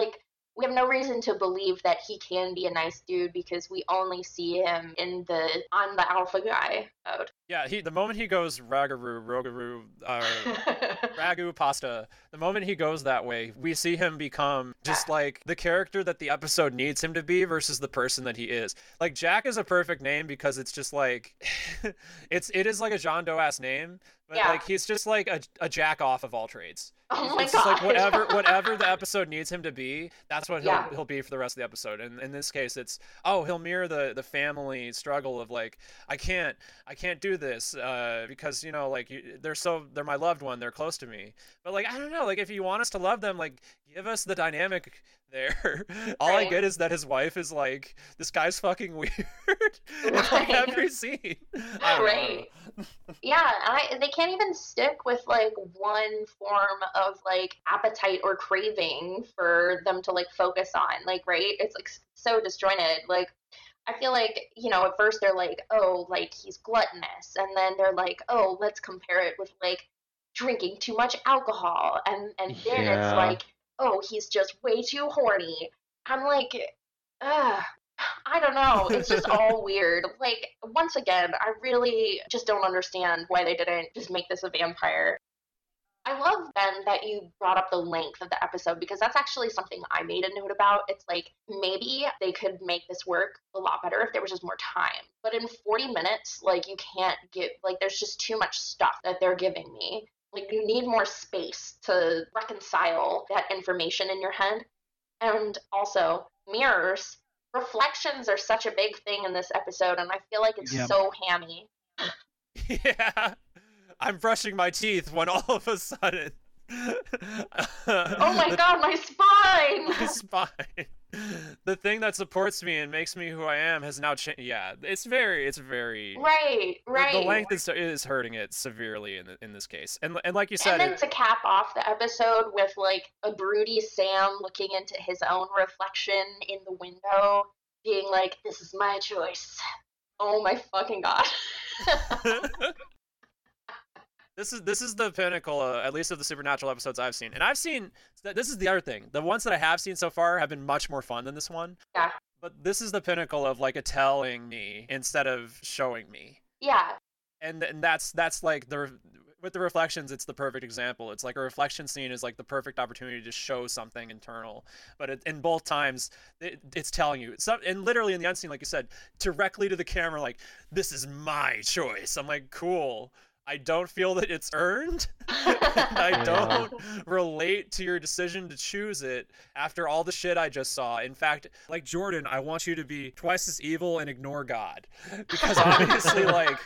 S4: we have no reason to believe that he can be a nice dude because we only see him in the on the alpha guy mode.
S6: Yeah, he the moment he goes ragaroo, rogaroo, uh, ragu pasta, the moment he goes that way, we see him become just like the character that the episode needs him to be versus the person that he is. Like Jack is a perfect name because it's just like it's it is like a John Doe ass name, but
S4: Yeah.
S6: like he's just like a, a jack off of all trades.
S4: oh my
S6: it's just like whatever whatever the episode needs him to be that's what he'll,
S4: Yeah.
S6: he'll be for the rest of the episode and in this case it's oh he'll mirror the the family struggle of like i can't i can't do this uh because you know like you, they're so they're my loved one they're close to me but like i don't know like if you want us to love them like give us the dynamic there all i get is that his wife is like this guy's fucking weird in like every scene I don't know, I don't
S4: Right. yeah, I, they can't even stick with like one form of like appetite or craving for them to like focus on. Like, right? It's like so disjointed. Like, I feel like, you know, at first they're like, oh, like he's gluttonous. And then they're like, oh, let's compare it with like drinking too much alcohol. And, and then
S5: Yeah.
S4: it's like, oh, he's just way too horny. I'm like, ugh. I don't know. It's just all weird. Like, once again, I really just don't understand why they didn't just make this a vampire. I love, Ben, that you brought up the length of the episode because that's actually something I made a note about. It's like maybe they could make this work a lot better if there was just more time. But in 40 minutes, like, you can't get, like, there's just too much stuff that they're giving me. Like, you need more space to reconcile that information in your head. And also, mirrors reflections are such a big thing in this episode and i feel like it's
S3: Yeah.
S4: so hammy
S6: Yeah. I'm brushing my teeth when all of a sudden.
S4: oh my god my spine
S6: My spine. The thing that supports me and makes me who I am has now changed. Yeah, it's very, it's very.
S4: right
S6: the-
S4: right
S6: The length is, is hurting it severely in the, in this case, and and like you said,
S4: and then
S6: it,
S4: to cap off the episode with like a broody sam looking into his own reflection in the window being like this is my choice oh my fucking god
S6: this is this is the pinnacle, uh, at least of the supernatural episodes I've seen, and I've seen. This is the other thing. The ones that I have seen so far have been much more fun than this one.
S4: Yeah.
S6: But this is the pinnacle of like a telling me instead of showing me.
S4: yeah
S6: and and that's that's like the with the reflections it's the perfect example it's like a reflection scene is like the perfect opportunity to show something internal but it, in both times it, it's telling you so and literally in the unseen like you said directly to the camera like this is my choice i'm like cool i don't feel that it's earned. I don't relate to your decision to choose it after all the shit i just saw. In fact like jordan i want you to be twice as evil and ignore god. Because obviously like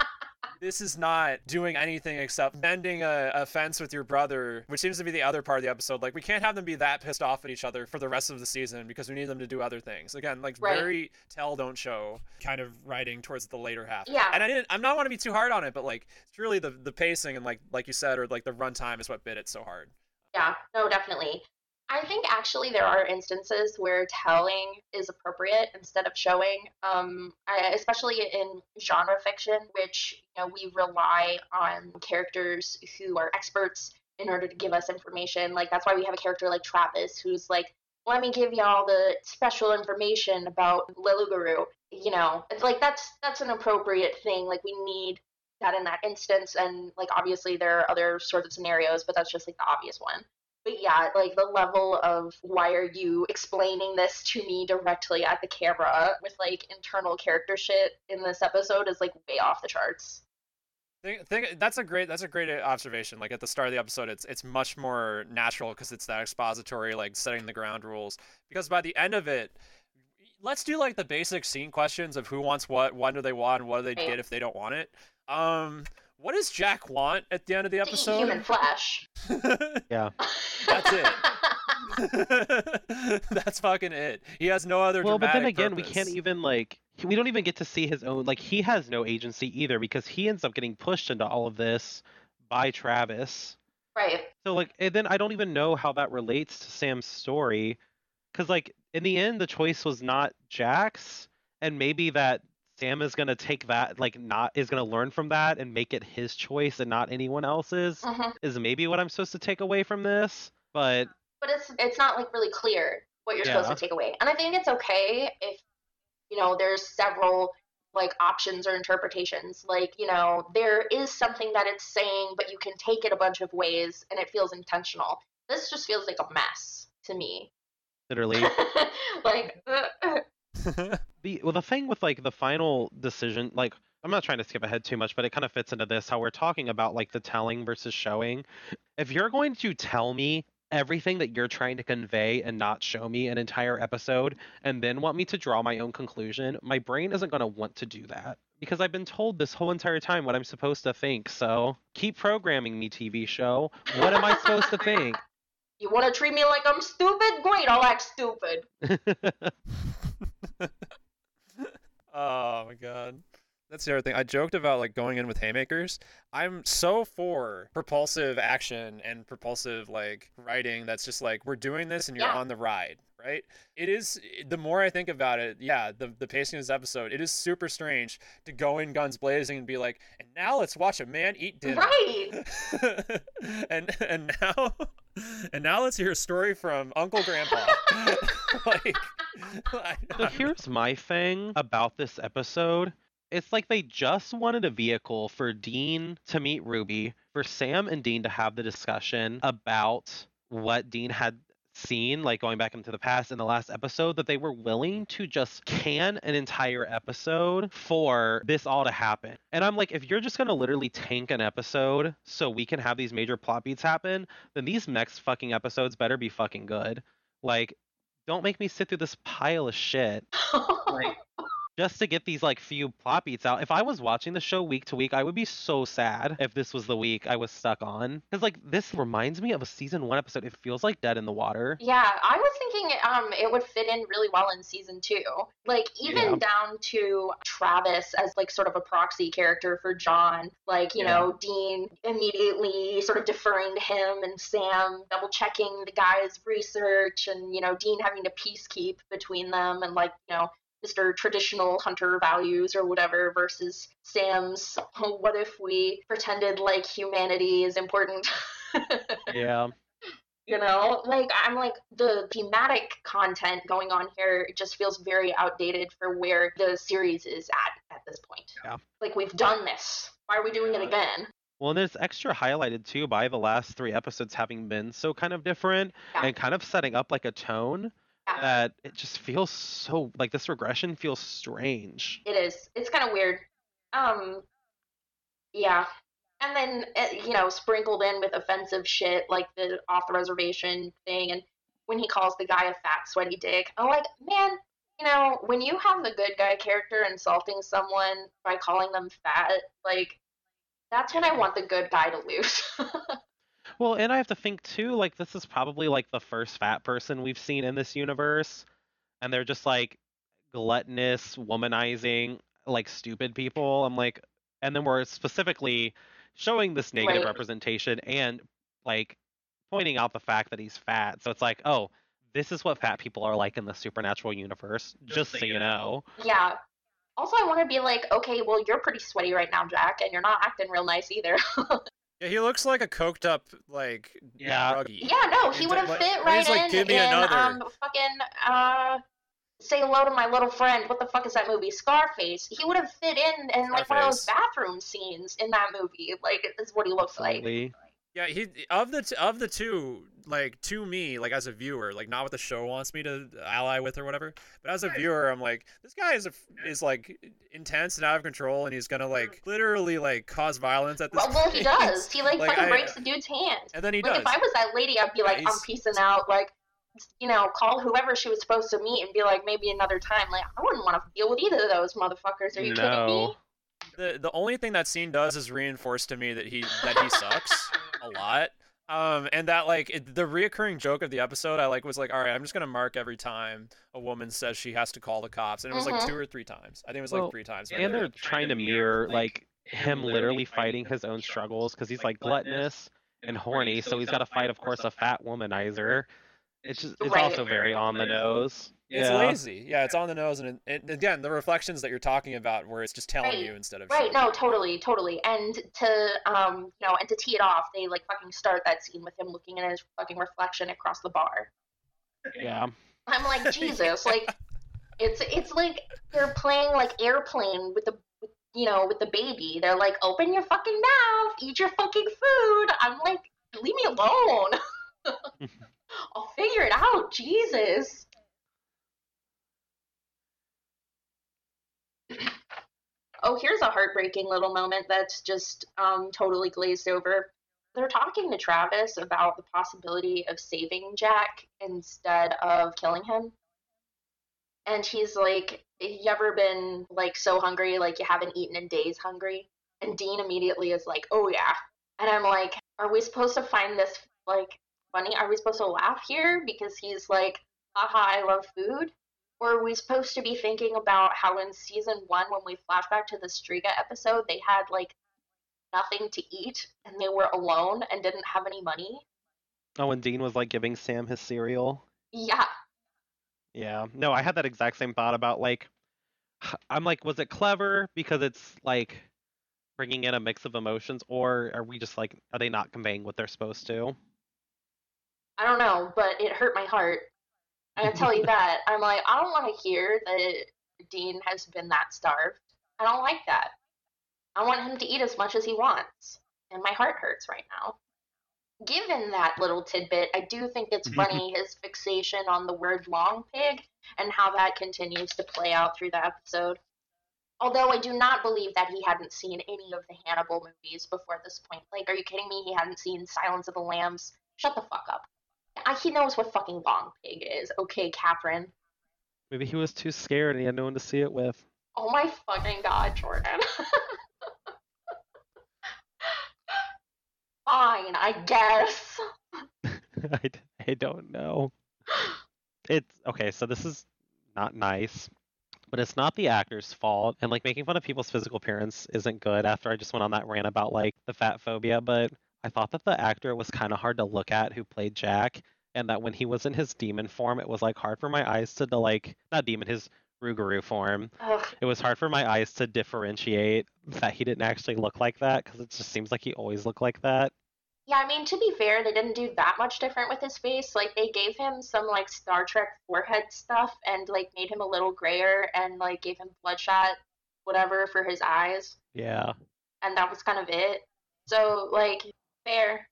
S6: this is not doing anything except mending a, a fence with your brother, which seems to be the other part of the episode. Like, we can't have them be that pissed off at each other for the rest of the season because we need them to do other things. Again, like
S4: Right.
S6: very tell don't show kind of writing towards the later half.
S4: Yeah.
S6: And I didn't. I'm not want to be too hard on it, but like it's really the the pacing and like like you said, or like the runtime is what bit it so hard.
S4: Yeah, no, definitely. I think actually there are instances where telling is appropriate instead of showing, um, especially in genre fiction, which you know we rely on characters who are experts in order to give us information. Like that's why we have a character like Travis, who's like, "Let me give y'all the special information about Lelugaru." You know, it's like that's that's an appropriate thing. Like we need that in that instance, and like obviously there are other sorts of scenarios, but that's just like the obvious one but yeah, like the level of why are you explaining this to me directly at the camera with like internal character shit in this episode is like way off the charts.
S6: Think, think that's a great that's a great observation. Like at the start of the episode, it's it's much more natural because it's that expository, like setting the ground rules. Because by the end of it, let's do like the basic scene questions of who wants what, when do they want, and what do they
S4: Right.
S6: get if they don't want it. Um, what does Jack want at the end of the
S4: To eat
S6: episode?
S4: human flesh.
S5: Yeah.
S6: That's it. That's fucking it. He has no other.
S5: Well, but then
S6: dramatic
S5: again, we can't even like we don't even get to see his own like he has no agency either because he ends up getting pushed into all of this by Travis.
S4: right.
S5: So like and then I don't even know how that relates to Sam's story cuz like in the end the choice was not Jack's and maybe that Sam is going to take that like not is going to learn from that and make it his choice and not anyone else's
S4: hmm
S5: is maybe what I'm supposed to take away from this. But
S4: But it's it's not like really clear. what you're
S5: Yeah.
S4: supposed to take away. And I think it's okay if, you know, there's several like options or interpretations. Like, you know, there is something that it's saying, but you can take it a bunch of ways and it feels intentional. This just feels like a mess to me.
S5: Literally.
S4: like, uh,
S5: the well the thing with like the final decision like i'm not trying to skip ahead too much but it kind of fits into this how we're talking about like the telling versus showing if you're going to tell me everything that you're trying to convey and not show me an entire episode and then want me to draw my own conclusion my brain isn't going to want to do that because i've been told this whole entire time what i'm supposed to think so keep programming me tv show what am i supposed to think
S4: you want to treat me like I'm stupid? Great, I'll act stupid.
S6: Oh my god. That's the other thing. I joked about like going in with haymakers. I'm so for propulsive action and propulsive like writing that's just like we're doing this and you're
S4: Yeah.
S6: on the ride, right? It is the more I think about it, yeah, the the pacing of this episode, it is super strange to go in guns blazing and be like, and now let's watch a man eat dinner.
S4: Right.
S6: and and now and now let's hear a story from Uncle Grandpa. like
S5: So here's my thing about this episode. It's like they just wanted a vehicle for Dean to meet Ruby, for Sam and Dean to have the discussion about what Dean had seen, like going back into the past in the last episode, that they were willing to just can an entire episode for this all to happen. And I'm like, if you're just gonna literally tank an episode so we can have these major plot beats happen, then these next fucking episodes better be fucking good. Like, don't make me sit through this pile of shit. Like just to get these like few plot beats out. If I was watching the show week to week, I would be so sad if this was the week I was stuck on. Because like this reminds me of a season one episode. It feels like Dead in the Water.
S4: Yeah, I was thinking um it would fit in really well in season two. Like even
S5: Yeah.
S4: down to Travis as like sort of a proxy character for John. Like, you
S5: Yeah.
S4: know, Dean immediately sort of deferring to him and Sam double checking the guy's research and, you know, Dean having to peacekeep between them and like, you know, Mr. Traditional Hunter values or whatever versus Sam's "Oh, what if we pretended like humanity is important?
S5: Yeah.
S4: you know like i'm like the thematic content going on here it just feels very outdated for where the series is at at this point
S5: Yeah.
S4: like we've done this why are we doing it again
S5: Well, and it's extra highlighted too by the last three episodes having been so kind of different
S4: Yeah.
S5: and kind of setting up like a tone
S4: Yeah.
S5: That it just feels so like this regression feels strange.
S4: it is. It's kind of weird. Um yeah. And then uh, you know sprinkled in with offensive shit like the off the reservation thing and when he calls the guy a fat sweaty dick i'm like man you know when you have the good guy character insulting someone by calling them fat like that's when i want the good guy to lose
S5: Well, and I have to think too, like this is probably like the first fat person we've seen in this universe, and they're just like gluttonous, womanizing, like stupid people. I'm like, and then we're specifically showing this negative
S4: Right.
S5: representation and like pointing out the fact that he's fat. So it's like, oh, this is what fat people are like in the supernatural universe. Just, so you know.
S4: yeah also i want to be like okay well you're pretty sweaty right now jack and you're not acting real nice either
S6: Yeah, he looks like a coked up like
S5: Yeah.
S6: druggie.
S4: Yeah, no, he would have
S6: like-
S4: fit
S6: when
S4: right
S6: he's like,
S4: in
S6: "Give me
S4: in
S6: another."
S4: um fucking uh say hello to my little friend. What the fuck is that movie? Scarface. He would have fit in in like one of those bathroom scenes in that movie. Like this is what he looks like.
S5: Absolutely.
S6: Yeah, he of the t- of the two, like to me, like as a viewer, like not what the show wants me to ally with or whatever, but as a viewer, I'm like, this guy is a, is like intense and out of control, and he's gonna like literally like cause violence at this.
S4: Well, well, he does. He like,
S6: Like,
S4: fucking
S6: I-
S4: breaks the dude's hand.
S6: and then he
S4: like
S6: does.
S4: if I was that lady, I'd be like, I'm
S6: he's-
S4: peacing out. Like, you know, call whoever she was supposed to meet and be like, maybe another time. Like, I wouldn't want to deal with either of those motherfuckers. Are you kidding me?
S5: No.
S6: the the only thing that scene does is reinforce to me that he that he sucks a lot. Um, and that like it, the reoccurring joke of the episode, I like was like, all right, I'm just gonna mark every time a woman says she has to call the cops, and it was like
S4: Mhm.
S6: two or three times. I think it was
S5: Well,
S6: like three times.
S5: and they're trying to mirror like him literally fighting his own struggles because he's like gluttonous and horny so he's got to fight of course a fat womanizer it's just it's
S4: Right.
S5: also very on the nose
S6: It's
S5: yeah
S6: lazy. Yeah, it's on the nose, and it, it, again, the reflections that you're talking about, where it's just telling
S4: Right.
S6: you instead of
S4: Right, no,
S6: you.
S4: totally, totally. And to um, you know, and to tee it off, they like fucking start that scene with him looking at his fucking reflection across the bar.
S5: yeah
S4: I'm like, Jesus, like it's it's like they're playing like airplane with the you know with the baby. They're like, open your fucking mouth, eat your fucking food. I'm like, leave me alone. I'll figure it out. Jesus. Oh, here's a heartbreaking little moment that's just um, totally glazed over. They're talking to Travis about the possibility of saving Jack instead of killing him. And he's like, You ever been like so hungry, like you haven't eaten in days hungry? And Dean immediately is like, Oh, yeah. And I'm like, Are we supposed to find this like funny? Are we supposed to laugh here because he's like, Haha, I love food? Or are we supposed to be thinking about how in season one, when we flash back to the Shtriga episode, they had like nothing to eat and they were alone and didn't have any money?
S5: Oh, and Dean was like giving Sam his cereal.
S4: Yeah.
S5: Yeah. No, I had that exact same thought about like, I'm like, was it clever because it's like bringing in a mix of emotions, or are we just like, are they not conveying what they're supposed to?
S4: I don't know, but it hurt my heart. I tell you that. I'm like, I don't want to hear that Dean has been that starved. I don't like that. I want him to eat as much as he wants. And my heart hurts right now. Given that little tidbit, I do think it's funny his fixation on the word long pig and how that continues to play out through the episode. Although I do not believe that he hadn't seen any of the Hannibal movies before this point. Like, are you kidding me? He hadn't seen Silence of the Lambs? Shut the fuck up. I, he knows what fucking long pig is. Okay, Cathryn.
S5: Maybe he was too scared and he had no one to see it with.
S4: Oh my fucking god, Jordan. Fine, I guess.
S5: I, I don't know. It's okay, so this is not nice, but it's not the actor's fault. And like making fun of people's physical appearance isn't good after I just went on that rant about like the fat phobia, but I thought that the actor was kind of hard to look at who played Jack, and that when he was in his demon form, it was like hard for my eyes to, to like not demon, his rugaru form.
S4: Ugh.
S5: It was hard for my eyes to differentiate that he didn't actually look like that because it just seems like he always looked like that.
S4: Yeah, I mean, to be fair, they didn't do that much different with his face. Like, they gave him some, like, Star Trek forehead stuff and, like, made him a little grayer and, like, gave him bloodshot, whatever, for his eyes.
S5: Yeah.
S4: And that was kind of it. So, like, fair.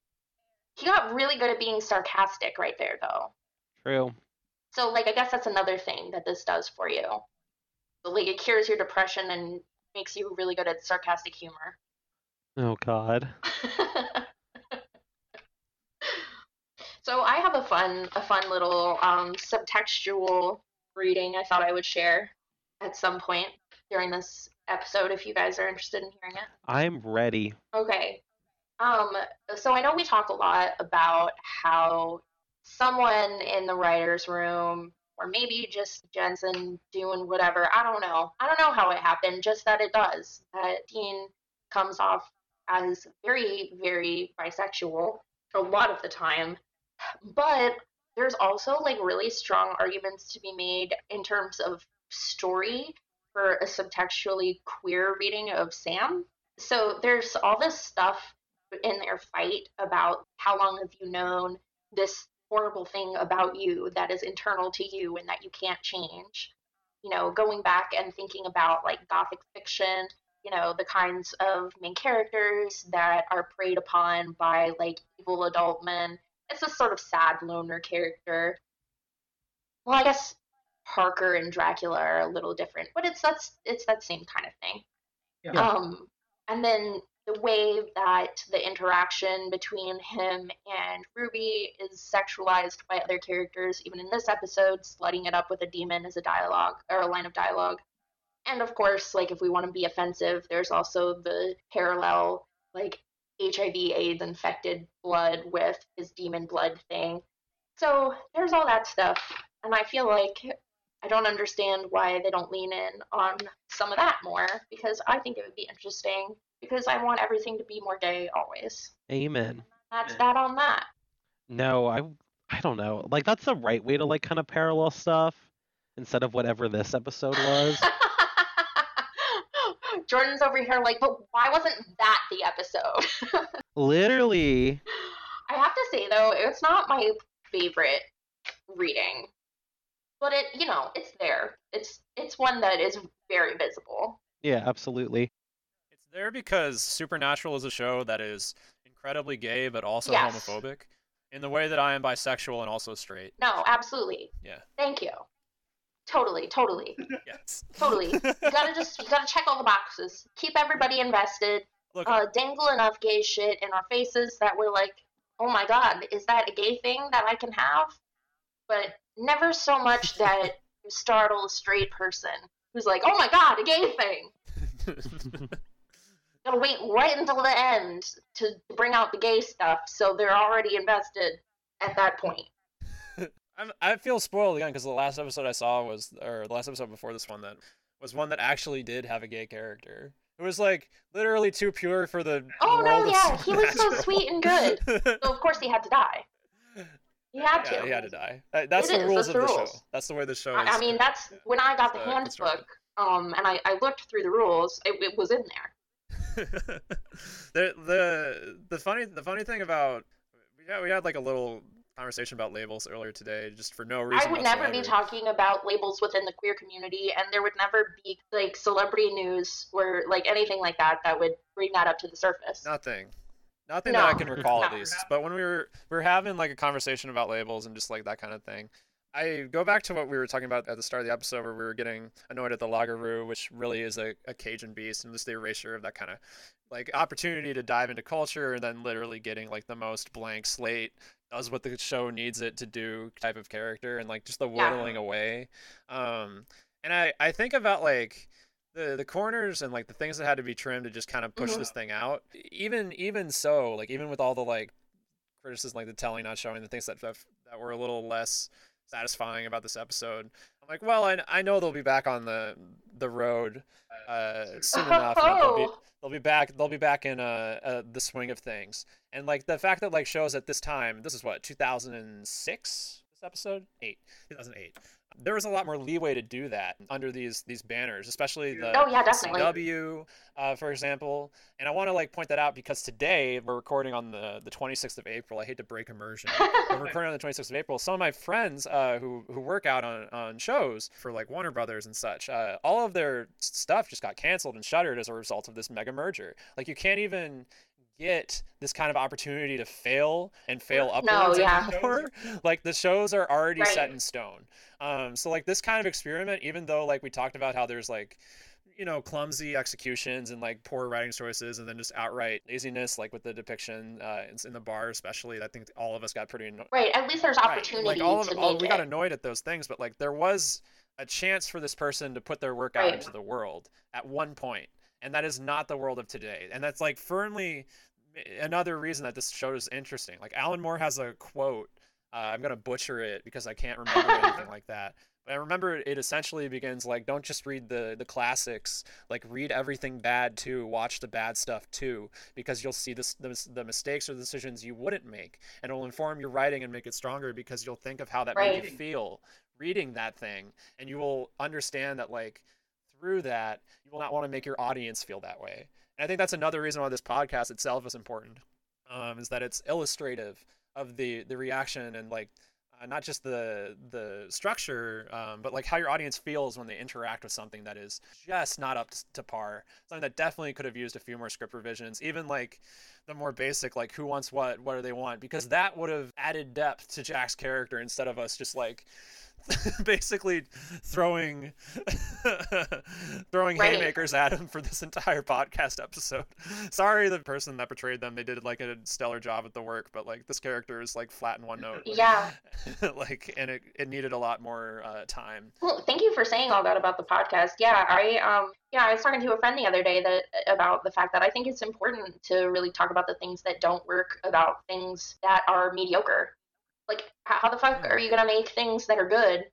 S4: He got really good at being sarcastic right there, though.
S5: True.
S4: So, like, I guess that's another thing that this does for you. Like, it cures your depression and makes you really good at sarcastic humor.
S5: Oh God.
S4: so, I have a fun, a fun little um, subtextual reading I thought I would share at some point during this episode if you guys are interested in hearing it.
S5: I'm ready.
S4: Okay. Um, so I know we talk a lot about how someone in the writer's room, or maybe just Jensen doing whatever, I don't know. I don't know how it happened, just that it does. That Dean comes off as very, very bisexual a lot of the time. But there's also like really strong arguments to be made in terms of story for a subtextually queer reading of Sam. So there's all this stuff in their fight about how long have you known this horrible thing about you that is internal to you and that you can't change. You know, going back and thinking about like gothic fiction, you know, the kinds of main characters that are preyed upon by like evil adult men. It's a sort of sad loner character. Well, I guess Harker and Dracula are a little different, but it's that's it's that same kind of thing.
S3: Yeah.
S4: Um, and then the way that the interaction between him and Ruby is sexualized by other characters, even in this episode, slutting it up with a demon as a dialogue or a line of dialogue. And of course, like if we want to be offensive, there's also the parallel like HIV AIDS infected blood with his demon blood thing. So there's all that stuff. And I feel like I don't understand why they don't lean in on some of that more because I think it would be interesting because I want everything to be more gay always.
S5: Amen.
S4: That's that on that.
S5: No, I I don't know. Like that's the right way to like kind of parallel stuff instead of whatever this episode was.
S4: Jordan's over here like, but why wasn't that the episode?
S5: Literally.
S4: I have to say though, it's not my favorite reading. But it you know it's there. It's it's one that is very visible.
S5: Yeah, absolutely.
S6: It's there because Supernatural is a show that is incredibly gay but also
S4: Yes.
S6: homophobic in the way that I am bisexual and also straight.
S4: No, absolutely.
S6: Yeah.
S4: Thank you. Totally, totally,
S6: Yes.
S4: totally. You gotta just you gotta check all the boxes. Keep everybody invested.
S6: Look,
S4: Uh, dangle enough gay shit in our faces that we're like, oh my god, is that a gay thing that I can have? But never so much that you startle a straight person who's like, oh my god, a gay thing. Gotta wait right until the end to bring out the gay stuff, so they're already invested at that point.
S6: I'm, I feel spoiled again because the last episode I saw was, or the last episode before this one, that was one that actually did have a gay character. It was like literally too pure for the.
S4: Oh, no, yeah, he was so sweet and good. So of course he had to die. He had to.
S6: he had to die. That's
S4: It
S6: the
S4: is,
S6: rules
S4: that's
S6: of
S4: the
S6: the show. That's the way the show is.
S4: I, I mean, that's when I got the
S6: uh,
S4: handbook, um, and I, I looked through the rules. It, it was in there.
S6: the the the funny the funny thing about yeah we had like a little conversation about labels earlier today just for no reason.
S4: I would never be talking about labels within the queer community, and there would never be like celebrity news or like anything like that that would bring that up to the surface.
S6: Nothing. Nothing that I can recall at least. But when we were we were having like a conversation about labels and just like that kind of thing, I go back to what we were talking about at the start of the episode where we were getting annoyed at the Lagaroo, which really is a, a Cajun beast and just the erasure of that kind of like opportunity to dive into culture and then literally getting like the most blank slate does what the show needs it to do type of character and like just the
S4: Yeah.
S6: whittling away. Um and I, I think about like the the corners and like the things that had to be trimmed to just kind of push
S4: Mhm.
S6: this thing out. Even even so, like even with all the like criticism, like the telling not showing, the things that that, that were a little less satisfying about this episode. I'm like, well, I, I know they'll be back on the the road uh, soon enough. that they'll be they'll be back they'll be back in uh, uh the swing of things. And like the fact that like shows at this time, this is what 2006 this episode 8 2008 there was a lot more leeway to do that under these these banners especially the
S4: Oh, yeah, definitely.
S6: CW, uh, for example. And I want to like point that out because today we're recording on the the 26th of April. I hate to break immersion. we're recording on the 26th of April. Some of my friends uh, who who work out on on shows for like Warner Brothers and such, uh, all of their stuff just got canceled and shuttered as a result of this mega merger. Like you can't even get this kind of opportunity to fail and fail
S4: No,
S6: upwards
S4: yeah.
S6: anymore. like the shows are already
S4: Right.
S6: set in stone. Um, so like this kind of experiment, even though like we talked about how there's like you know clumsy executions and like poor writing choices and then just outright laziness like with the depiction uh, in, in the bar especially i think all of us got pretty anno-
S4: right, at least there's opportunity
S6: Right,
S4: opportunity
S6: like all of
S4: to
S6: all,
S4: make
S6: we
S4: it.
S6: got annoyed at those things but like there was a chance for this person to put their work out
S4: Right.
S6: into the world at one point and that is not the world of today and that's like firmly another reason that this show is interesting. Like alan moore has a quote uh, i'm gonna butcher it because i can't remember anything like that but i remember it essentially begins like don't just read the the classics like read everything bad too watch the bad stuff too because you'll see this, the, the mistakes or the decisions you wouldn't make and it'll inform your writing and make it stronger because you'll think of how that made you feel reading that thing and you will understand that like through that you will not want to make your audience feel that way and i think that's another reason why this podcast itself is important um, is that it's illustrative of the the reaction and like uh, not just the the structure, um, but like how your audience feels when they interact with something that is just not up to par. Something that definitely could have used a few more script revisions, even like the more basic, like who wants what, what do they want, because that would have added depth to Jack's character instead of us just like basically throwing throwing
S4: Right.
S6: haymakers at him for this entire podcast episode. Sorry, the person that portrayed them, they did like a stellar job at the work, but like this character is like flat in one note.
S4: Yeah.
S6: like, and it, it needed a lot more uh, time.
S4: Well, thank you for saying all that about the podcast. Yeah, I um yeah, I was talking to a friend the other day that about the fact that I think it's important to really talk about the things that don't work about things that are mediocre. Like how, how the fuck are you going to make things that are good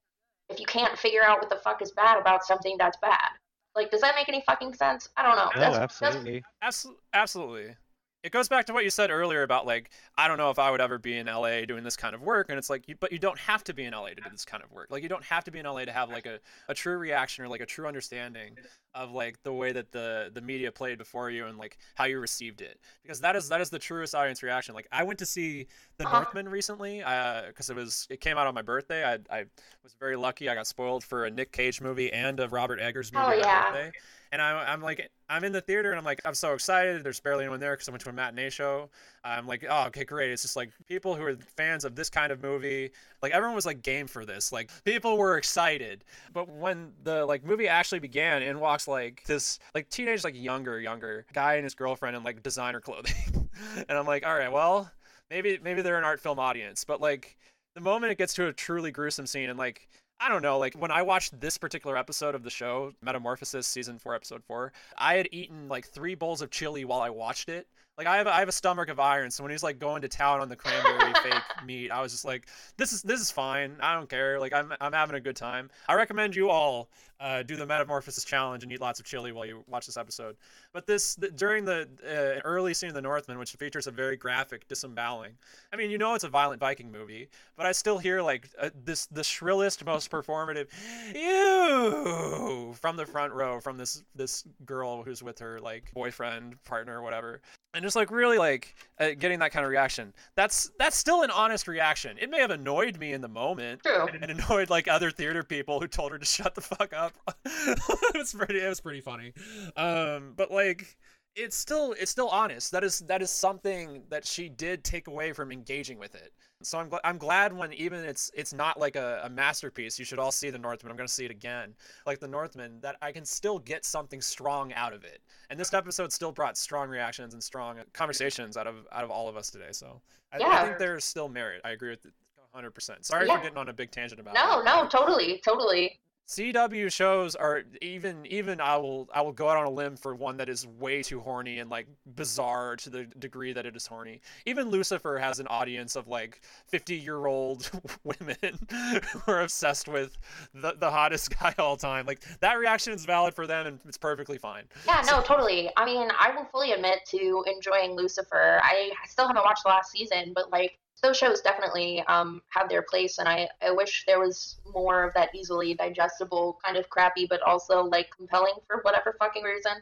S4: if you can't figure out what the fuck is bad about something that's bad? Like does that make any fucking sense? I don't know.
S5: No,
S4: That's- that's-
S5: absolutely.
S6: Absolutely, absolutely. It goes back to what you said earlier about like I don't know if I would ever be in LA doing this kind of work and it's like you, but you don't have to be in LA to do this kind of work. Like you don't have to be in LA to have like a, a true reaction or like a true understanding of like the way that the the media played before you and like how you received it. Because that is that is the truest audience reaction. Like I went to see the
S4: Uh-huh.
S6: Northman recently uh because it was it came out on my birthday. I, I was very lucky. I got spoiled for a Nick Cage movie and a Robert Eggers movie
S4: Oh,
S6: on my
S4: yeah.
S6: And I'm, I'm like i'm in the theater and i'm like i'm so excited. There's barely anyone there because i went to a matinee show. I'm like oh okay great. It's just like people who are fans of this kind of movie. Like everyone was like game for this. Like people were excited. But when the like movie actually began in walks like this like teenage like younger younger guy and his girlfriend in like designer clothing. And i'm like all right well maybe maybe they're an art film audience. But like the moment it gets to a truly gruesome scene and like I don't know, like when I watched this particular episode of the show, Metamorphosis season 4 episode 4, I had eaten like 3 bowls of chili while I watched it. Like I have a, I have a stomach of iron, so when he's like going to town on the cranberry fake meat, I was just like this is this is fine. I don't care. Like I'm I'm having a good time. I recommend you all uh, do the Metamorphosis challenge and eat lots of chili while you watch this episode. But this the, during the uh, early scene of The Northman, which features a very graphic disemboweling. I mean, you know it's a violent Viking movie, but I still hear like uh, this the shrillest, most performative "ew" from the front row from this this girl who's with her like boyfriend, partner, whatever, and just like really like uh, getting that kind of reaction. That's that's still an honest reaction. It may have annoyed me in the moment,
S4: True.
S6: and annoyed like other theater people who told her to shut the fuck up. it was pretty it was pretty funny. Um but like it's still it's still honest. That is that is something that she did take away from engaging with it. So I'm gl- I'm glad when even it's it's not like a, a masterpiece. You should all see the Northman. I'm gonna see it again, like the Northman. That I can still get something strong out of it. And this episode still brought strong reactions and strong conversations out of out of all of us today. So I, I think there's still merit. I agree with it 100%. Sorry
S4: Yeah.
S6: for getting on a big tangent about
S4: No,
S6: it.
S4: no, totally, totally.
S6: CW shows are even even I will I will go out on a limb for one that is way too horny and like bizarre to the degree that it is horny. Even Lucifer has an audience of like 50 year old women who are obsessed with the, the hottest guy all time. Like that reaction is valid for them and it's perfectly fine.
S4: Yeah, no, totally. I mean, I will fully admit to enjoying Lucifer. I still haven't watched the last season, but like those shows definitely um, have their place, and I, I wish there was more of that easily digestible kind of crappy, but also like compelling for whatever fucking reason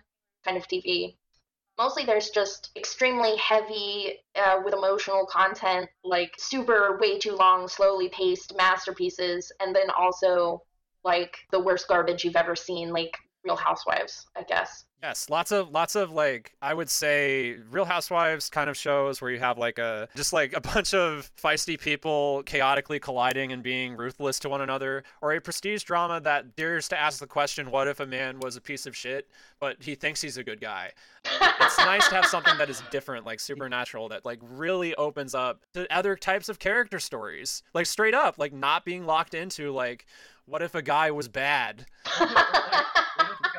S4: kind of TV. Mostly there's just extremely heavy uh, with emotional content, like super way too long, slowly paced masterpieces, and then also like the worst garbage you've ever seen, like Real Housewives, I guess.
S6: Yes, lots of lots of like I would say Real Housewives kind of shows where you have like a just like a bunch of feisty people chaotically colliding and being ruthless to one another, or a prestige drama that dares to ask the question, "What if a man was a piece of shit, but he thinks he's a good guy?" It's nice to have something that is different, like Supernatural, that like really opens up to other types of character stories, like straight up, like not being locked into like, "What if a guy was bad?"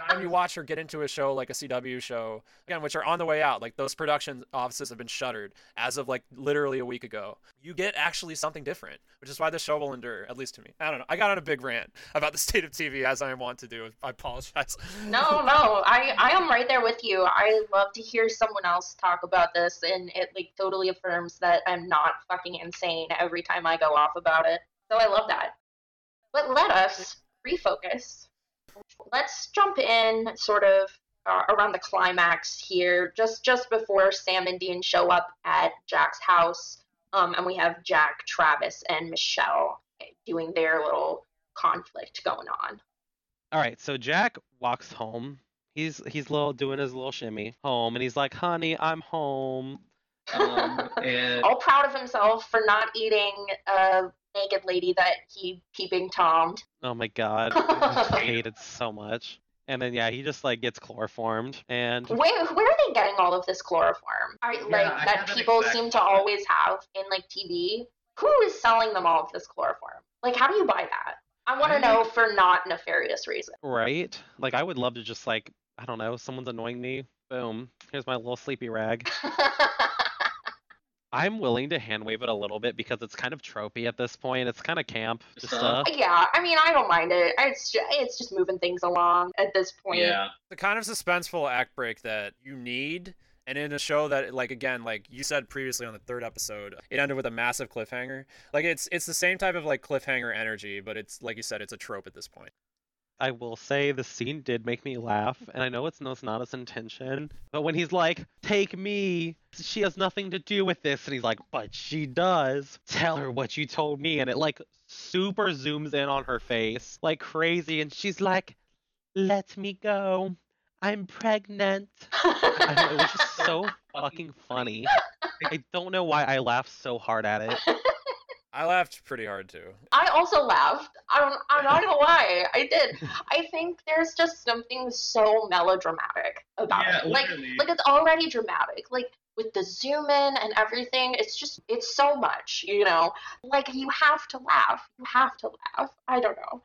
S6: when you watch her get into a show like a CW show, again, which are on the way out, like those production offices have been shuttered as of like literally a week ago, you get actually something different, which is why the show will endure, at least to me. I don't know. I got on a big rant about the state of TV as I want to do. I apologize.
S4: No, no, I, I am right there with you. I love to hear someone else talk about this, and it like totally affirms that I'm not fucking insane every time I go off about it. So I love that. But let us refocus. Let's jump in sort of uh, around the climax here, just just before Sam and Dean show up at Jack's house, um, and we have Jack, Travis, and Michelle doing their little conflict going on.
S5: All right, so Jack walks home. He's he's little doing his little shimmy home, and he's like, "Honey, I'm home." Um, and
S4: all proud of himself for not eating a naked lady that he peeping tomed.
S5: oh my god, I just hate it so much. And then yeah, he just like gets chloroformed, and
S4: Where where are they getting all of this chloroform? Are, like
S7: I
S4: that people
S7: exact-
S4: seem to always have in like TV. Who is selling them all of this chloroform? Like, how do you buy that? I want to know for not nefarious reason.
S5: right, like I would love to just like I don't know, someone's annoying me. Boom, here's my little sleepy rag. I'm willing to hand wave it a little bit because it's kind of tropey at this point. It's kind of camp. Just
S7: Uh,
S4: yeah, I mean, I don't mind it. It's just, it's just moving things along at this point.
S7: Yeah.
S6: the kind of suspenseful act break that you need And in a show that, like again, like you said previously on the third episode, it ended with a massive cliffhanger. Like it's it's the same type of like cliffhanger energy, but it's like you said, it's a trope at this point.
S5: I will say the scene did make me laugh, and I know it's, no, it's not his intention, but when he's like, "Take me," she has nothing to do with this, and he's like, "But she does." Tell her what you told me, and it like super zooms in on her face like crazy, and she's like, "Let me go. I'm pregnant." I know, it was just so fucking funny. I don't know why I laughed so hard at it.
S6: I laughed pretty hard too.
S4: I also laughed. I'm, I'm not gonna lie, I did. I think there's just something so melodramatic about
S7: Yeah,
S4: it. Like,
S7: literally.
S4: like it's already dramatic. Like with the zoom in and everything, it's just it's so much, you know. Like you have to laugh. You have to laugh. I don't know.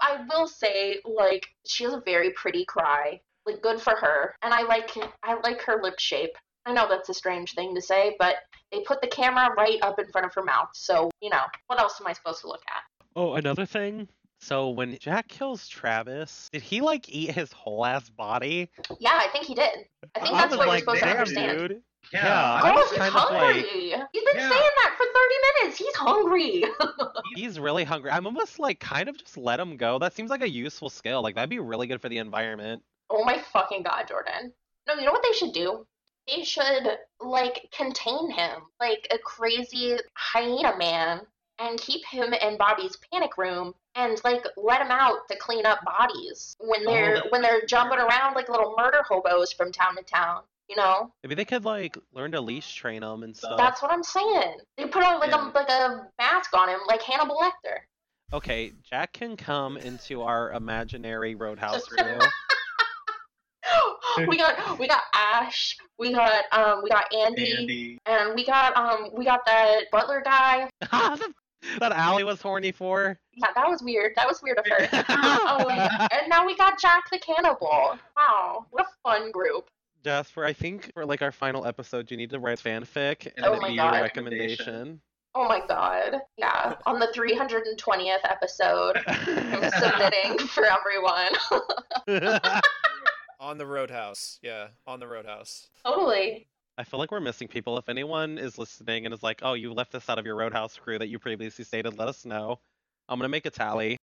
S4: I will say, like, she has a very pretty cry. Like, good for her. And I like I like her lip shape. I know that's a strange thing to say, but they put the camera right up in front of her mouth. So, you know, what else am I supposed to look at?
S5: Oh, another thing. So when Jack kills Travis, did he like eat his whole ass body?
S4: Yeah, I think he did. I think
S5: I
S4: that's what
S5: like,
S4: you're supposed to
S5: damn,
S4: understand.
S5: dude.
S7: Yeah.
S5: Yeah, I
S4: Oh,
S5: was
S4: he's
S5: kind of
S4: hungry.
S5: like,
S4: He's been
S7: Yeah.
S4: saying that for 30 minutes. He's hungry.
S5: he's really hungry. I'm almost like kind of just let him go. That seems like a useful skill. Like that'd be really good for the environment.
S4: oh my fucking god, Jordan. No, you know what they should do? They should, like, contain him like a crazy hyena man and keep him in Bobby's panic room and, like, let him out to clean up bodies when
S7: Oh,
S4: they're
S7: that's
S4: when they're jumping around like little murder hobos from town to town. You know,
S5: Maybe they could like learn to leash train him and stuff.
S4: that's what I'm saying. They put on like
S7: Yeah.
S4: a like a mask on him, like Hannibal Lecter.
S5: Okay, Jack can come into our imaginary roadhouse room.
S4: we got we got Ash, we got um we got Andy,
S7: Andy.
S4: and we got um we got that butler guy.
S5: that Allie was horny for.
S4: Yeah, that was weird. That was weird of her. oh, and now we got Jack the cannibal. Wow, what a fun group.
S5: Jasper, I think for like our final episode, you need to write fanfic and
S4: Oh
S5: it'd be
S4: God.
S5: your recommendation.
S4: Oh my god. Yeah, on the 320th episode, I'm submitting for everyone.
S6: On the Roadhouse. Yeah, on the Roadhouse.
S4: totally.
S5: I feel like we're missing people. If anyone is listening and is like, "Oh, you left this out of your Roadhouse crew that you previously stated," let us know. I'm gonna make a tally.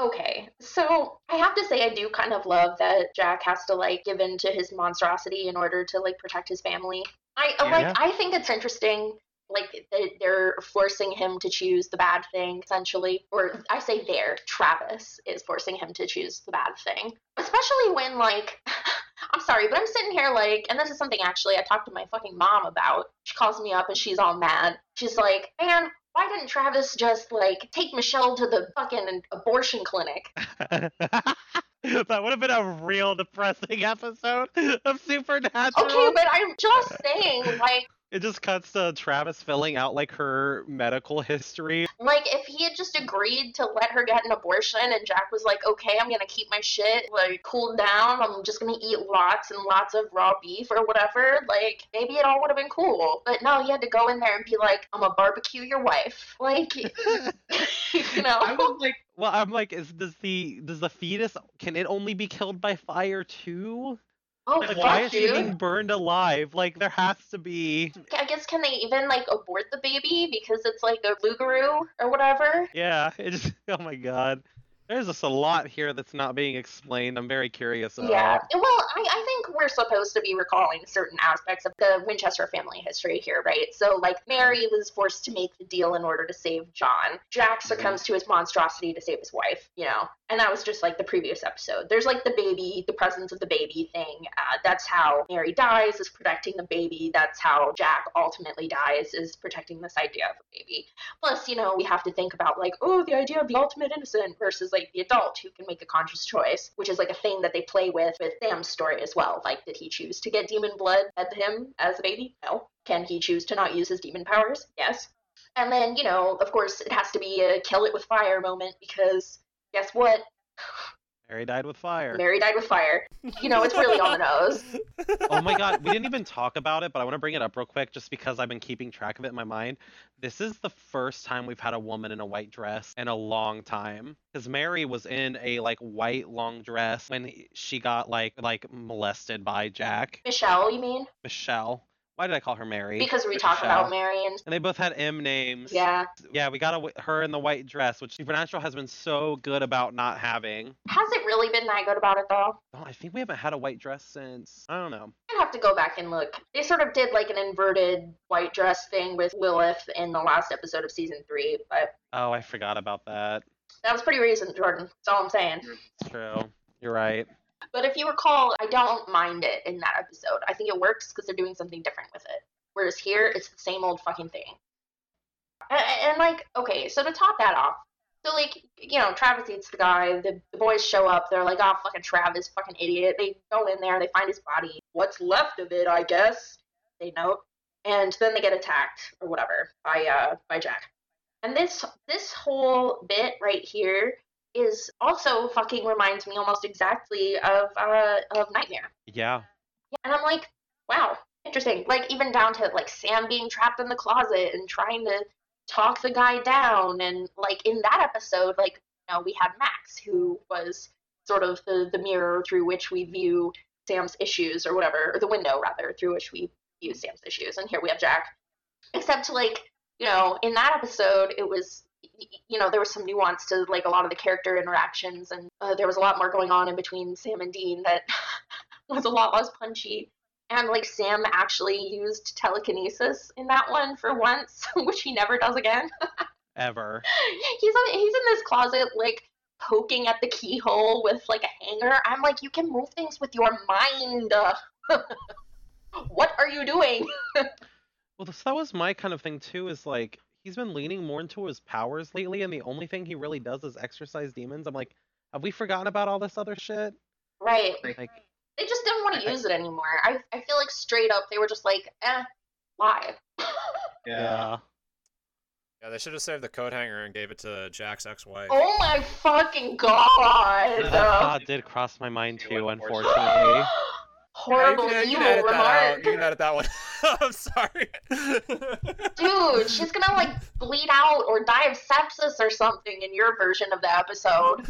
S4: Okay, so I have to say I do kind of love that Jack has to like give in to his monstrosity in order to like protect his family. I
S7: Yeah.
S4: like I think it's interesting like they're forcing him to choose the bad thing essentially or I say they're Travis is forcing him to choose the bad thing. Especially when like I'm sorry, but I'm sitting here like and this is something actually I talked to my fucking mom about. She calls me up and she's all mad. She's like, "Man, why didn't Travis just like take Michelle to the fucking abortion clinic?
S5: that would have been a real depressing episode of Supernatural.
S4: Okay, but I'm just saying, like,
S5: It just cuts to Travis filling out like her medical history.
S4: like if he had just agreed to let her get an abortion and Jack was like, okay, I'm gonna keep my shit like cooled down. I'm just gonna eat lots and lots of raw beef or whatever. Like maybe it all would have been cool. But no, he had to go in there and be like, I'm gonna barbecue your wife. Like, you know.
S7: I was like,
S5: Well, I'm like, is does the does the fetus can it only be killed by fire too?
S4: Oh
S5: Like, why is she being burned alive? Like, there has to be.
S4: I guess can they even like abort the baby because it's like a rugaru or whatever?
S5: Yeah, it just. Oh my god, there's just a lot here that's not being explained. I'm very curious about.
S4: Yeah. Well, I, I think we're supposed to be recalling certain aspects of the Winchester family history here, right? So, like, Mary was forced to make the deal in order to save John. Jack mm-hmm. succumbs to his monstrosity to save his wife, you know? And that was just like the previous episode. There's like the baby, the presence of the baby thing. Uh, that's how Mary dies, is protecting the baby. That's how Jack ultimately dies, is protecting this idea of a baby. Plus, you know, we have to think about like, oh, the idea of the ultimate innocent versus like the adult who can make a conscious choice, which is like a thing that they play with with Sam's story as well. Like, did he choose to get demon blood at him as a baby? No. Can he choose to not use his demon powers? Yes. And then, you know, of course, it has to be a kill it with fire moment because guess what?
S5: Mary died with fire.
S4: Mary died with fire. You know, it's really on the nose.
S5: oh my god, we didn't even talk about it, but I want to bring it up real quick just because I've been keeping track of it in my mind. This is the first time we've had a woman in a white dress in a long time. Because Mary was in a like white long dress when she got like like molested by Jack.
S4: Michelle, you mean?
S5: Michelle. Why did I call her Mary?
S4: Because we talk about Mary and
S5: And they both had M names.
S4: yeah.
S5: Yeah, we got a, her in the white dress, which Supernatural has been so good about not having.
S4: Has it really been that good about it though?
S5: Oh, I think we haven't had a white dress since I don't know.
S4: I'd have to go back and look. They sort of did like an inverted white dress thing with Lilith in the last episode of season three, but
S5: Oh, I forgot about that.
S4: that was pretty recent, Jordan. That's all I'm saying.
S5: It's true. You're right.
S4: But if you recall, I don't mind it in that episode. I think it works because they're doing something different with it. Whereas here, it's the same old fucking thing. And, and like, okay, so to top that off, so like, you know, Travis eats the guy. The, the boys show up. They're like, oh, fucking Travis, fucking idiot. They go in there. They find his body. What's left of it, I guess. They note. And then they get attacked or whatever by uh by Jack. And this this whole bit right here is also fucking reminds me almost exactly of uh of Nightmare.
S5: Yeah.
S4: And I'm like, wow, interesting. Like even down to like Sam being trapped in the closet and trying to talk the guy down and like in that episode, like you know, we had Max who was sort of the, the mirror through which we view Sam's issues or whatever, or the window rather, through which we view Sam's issues. And here we have Jack. Except to like, you know, in that episode it was you know, there was some nuance to like a lot of the character interactions, and uh, there was a lot more going on in between Sam and Dean that was a lot less punchy. And like Sam actually used telekinesis in that one for once, which he never does again.
S5: Ever.
S4: he's in, he's in this closet like poking at the keyhole with like a hanger. I'm like, you can move things with your mind. what are you doing?
S5: Well, this, that was my kind of thing too. Is like he's been leaning more into his powers lately, and the only thing he really does is exorcise demons. I'm like, have we forgotten about all this other shit?
S4: Right.
S5: Like,
S4: They just didn't want to
S3: I-
S4: use it anymore. I I feel like straight up they were just like, eh, why?
S5: yeah.
S6: Yeah, they should have saved the coat hanger and gave it to Jack's ex-wife.
S4: Oh my fucking god!
S5: That thought did cross my mind too, unfortunately.
S4: Horrible
S6: Yeah, you can
S4: evil
S6: edit
S4: remark.
S6: You can edit that one. I'm sorry.
S4: Dude, she's gonna like bleed out or die of sepsis or something in your version of the episode.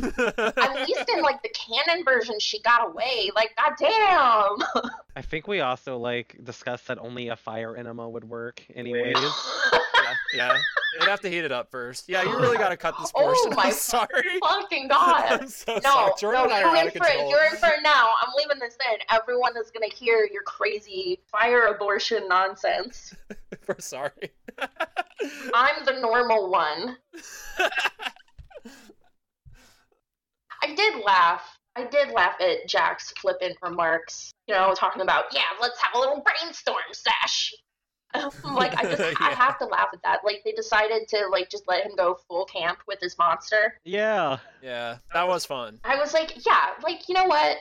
S4: At least in like the canon version, she got away. Like, goddamn.
S5: I think we also like discussed that only a fire enema would work, anyways.
S6: yeah. They'd have to heat it up first. Yeah, you really gotta cut this
S4: Oh
S6: portion.
S4: my
S6: I'm sorry.
S4: Fucking god.
S6: I'm so sorry.
S4: No,
S6: Jordan
S4: no, you're in for it. You're in for it now. I'm leaving this in. Everyone is gonna hear your crazy fire abortion nonsense.
S6: We're sorry.
S4: I'm the normal one. I did laugh. I did laugh at Jack's flippant remarks. You know, talking about, yeah, let's have a little brainstorm sesh. like I just I have to laugh at that. Like they decided to like just let him go full camp with his monster.
S5: Yeah.
S6: yeah, that was fun.
S4: I was like, yeah, like you know what?